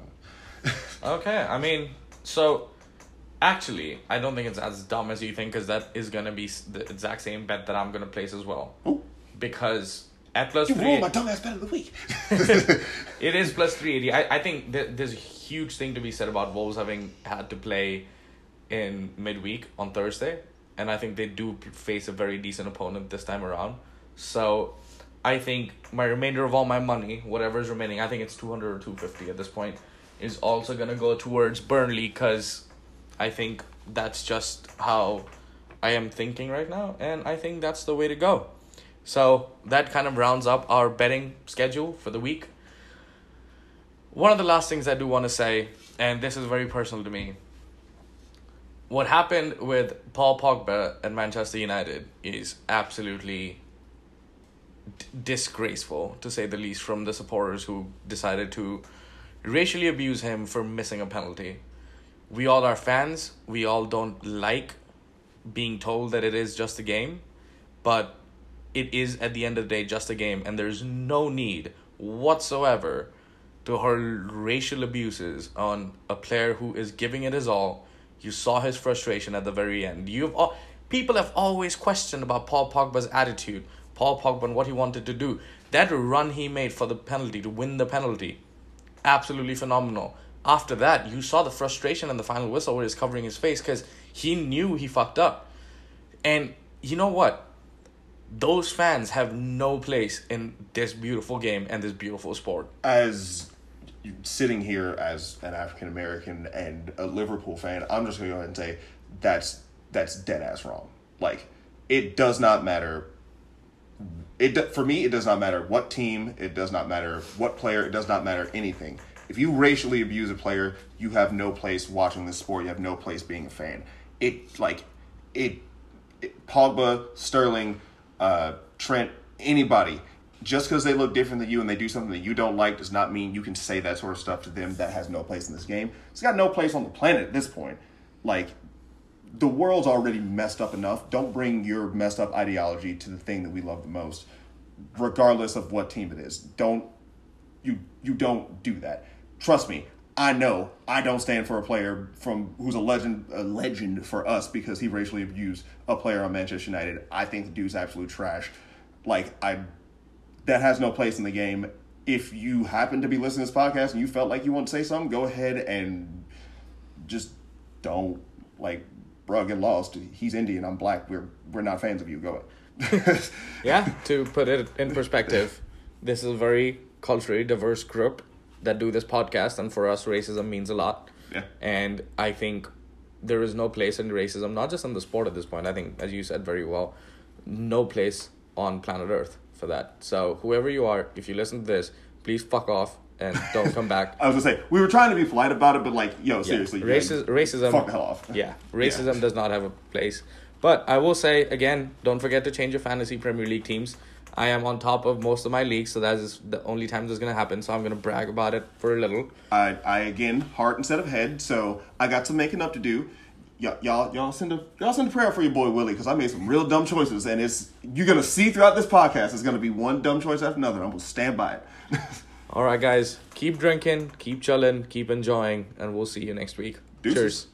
Okay, I mean, so actually, I don't think it's as dumb as you think because that is gonna be the exact same bet that I'm gonna place as well. Ooh. Because at plus You three, my dumbass bet of the week. it is plus three eighty. I I think th- there's a huge thing to be said about Wolves having had to play in midweek on Thursday, and I think they do face a very decent opponent this time around. So. I think my remainder of all my money, whatever is remaining, I think it's 200 or 250 at this point, is also going to go towards Burnley because I think that's just how I am thinking right now, and I think that's the way to go. So that kind of rounds up our betting schedule for the week. One of the last things I do want to say, and this is very personal to me. What happened with Paul Pogba at Manchester United is absolutely d- disgraceful, to say the least, from the supporters who decided to racially abuse him for missing a penalty. We all are fans. We all don't like being told that it is just a game, but it is at the end of the day just a game, and there's no need whatsoever to hurl racial abuses on a player who is giving it his all. You saw his frustration at the very end. You've all, people have always questioned about Paul Pogba's attitude, Paul Pogba and what he wanted to do. That run he made for the penalty to win the penalty, absolutely phenomenal. After that, you saw the frustration and the final whistle where he's covering his face because he knew he fucked up. And you know what? Those fans have no place in this beautiful game and this beautiful sport. as sitting here as an African American and a Liverpool fan, I'm just gonna go ahead and say that's that's dead ass wrong. Like it does not matter. It for me, it does not matter what team. It does not matter what player. It does not matter anything. If you racially abuse a player, you have no place watching this sport. You have no place being a fan. It like it. it Pogba, Sterling, uh, Trent, anybody just because they look different than you and they do something that you don't like does not mean you can say that sort of stuff to them that has no place in this game. It's got no place on the planet at this point. Like, the world's already messed up enough. Don't bring your messed up ideology to the thing that we love the most, regardless of what team it is. Don't you you don't do that. Trust me, I know I don't stand for a player from who's a legend a legend for us because he racially abused a player on Manchester United. I think the dude's absolute trash. Like I that has no place in the game. If you happen to be listening to this podcast and you felt like you want to say something, go ahead and just don't like bro get lost. He's Indian, I'm black. We're we're not fans of you. Go ahead. yeah, to put it in perspective, this is a very culturally diverse group that do this podcast, and for us, racism means a lot. Yeah. And I think there is no place in racism, not just in the sport at this point. I think, as you said very well, no place on planet Earth for that. So whoever you are, if you listen to this, please fuck off and don't come back. I was gonna say we were trying to be polite about it, but like, yo, seriously, Yeah. Racis- racism. Fuck the hell off. Yeah, racism Yeah. does not have a place. But I will say again, don't forget to change your fantasy Premier League teams. I am on top of most of my leagues, so that is the only time this is gonna happen. So I'm gonna brag about it for a little. I, I again heart instead of head, so I got some making up to do. Y'all, y'all, y'all send a y'all send a prayer for your boy Willie because I made some real dumb choices, and it's you're gonna see throughout this podcast. It's gonna be one dumb choice after another. I'm gonna stand by it. All right, guys, keep drinking, keep chilling, keep enjoying, and we'll see you next week. Deuces. Cheers.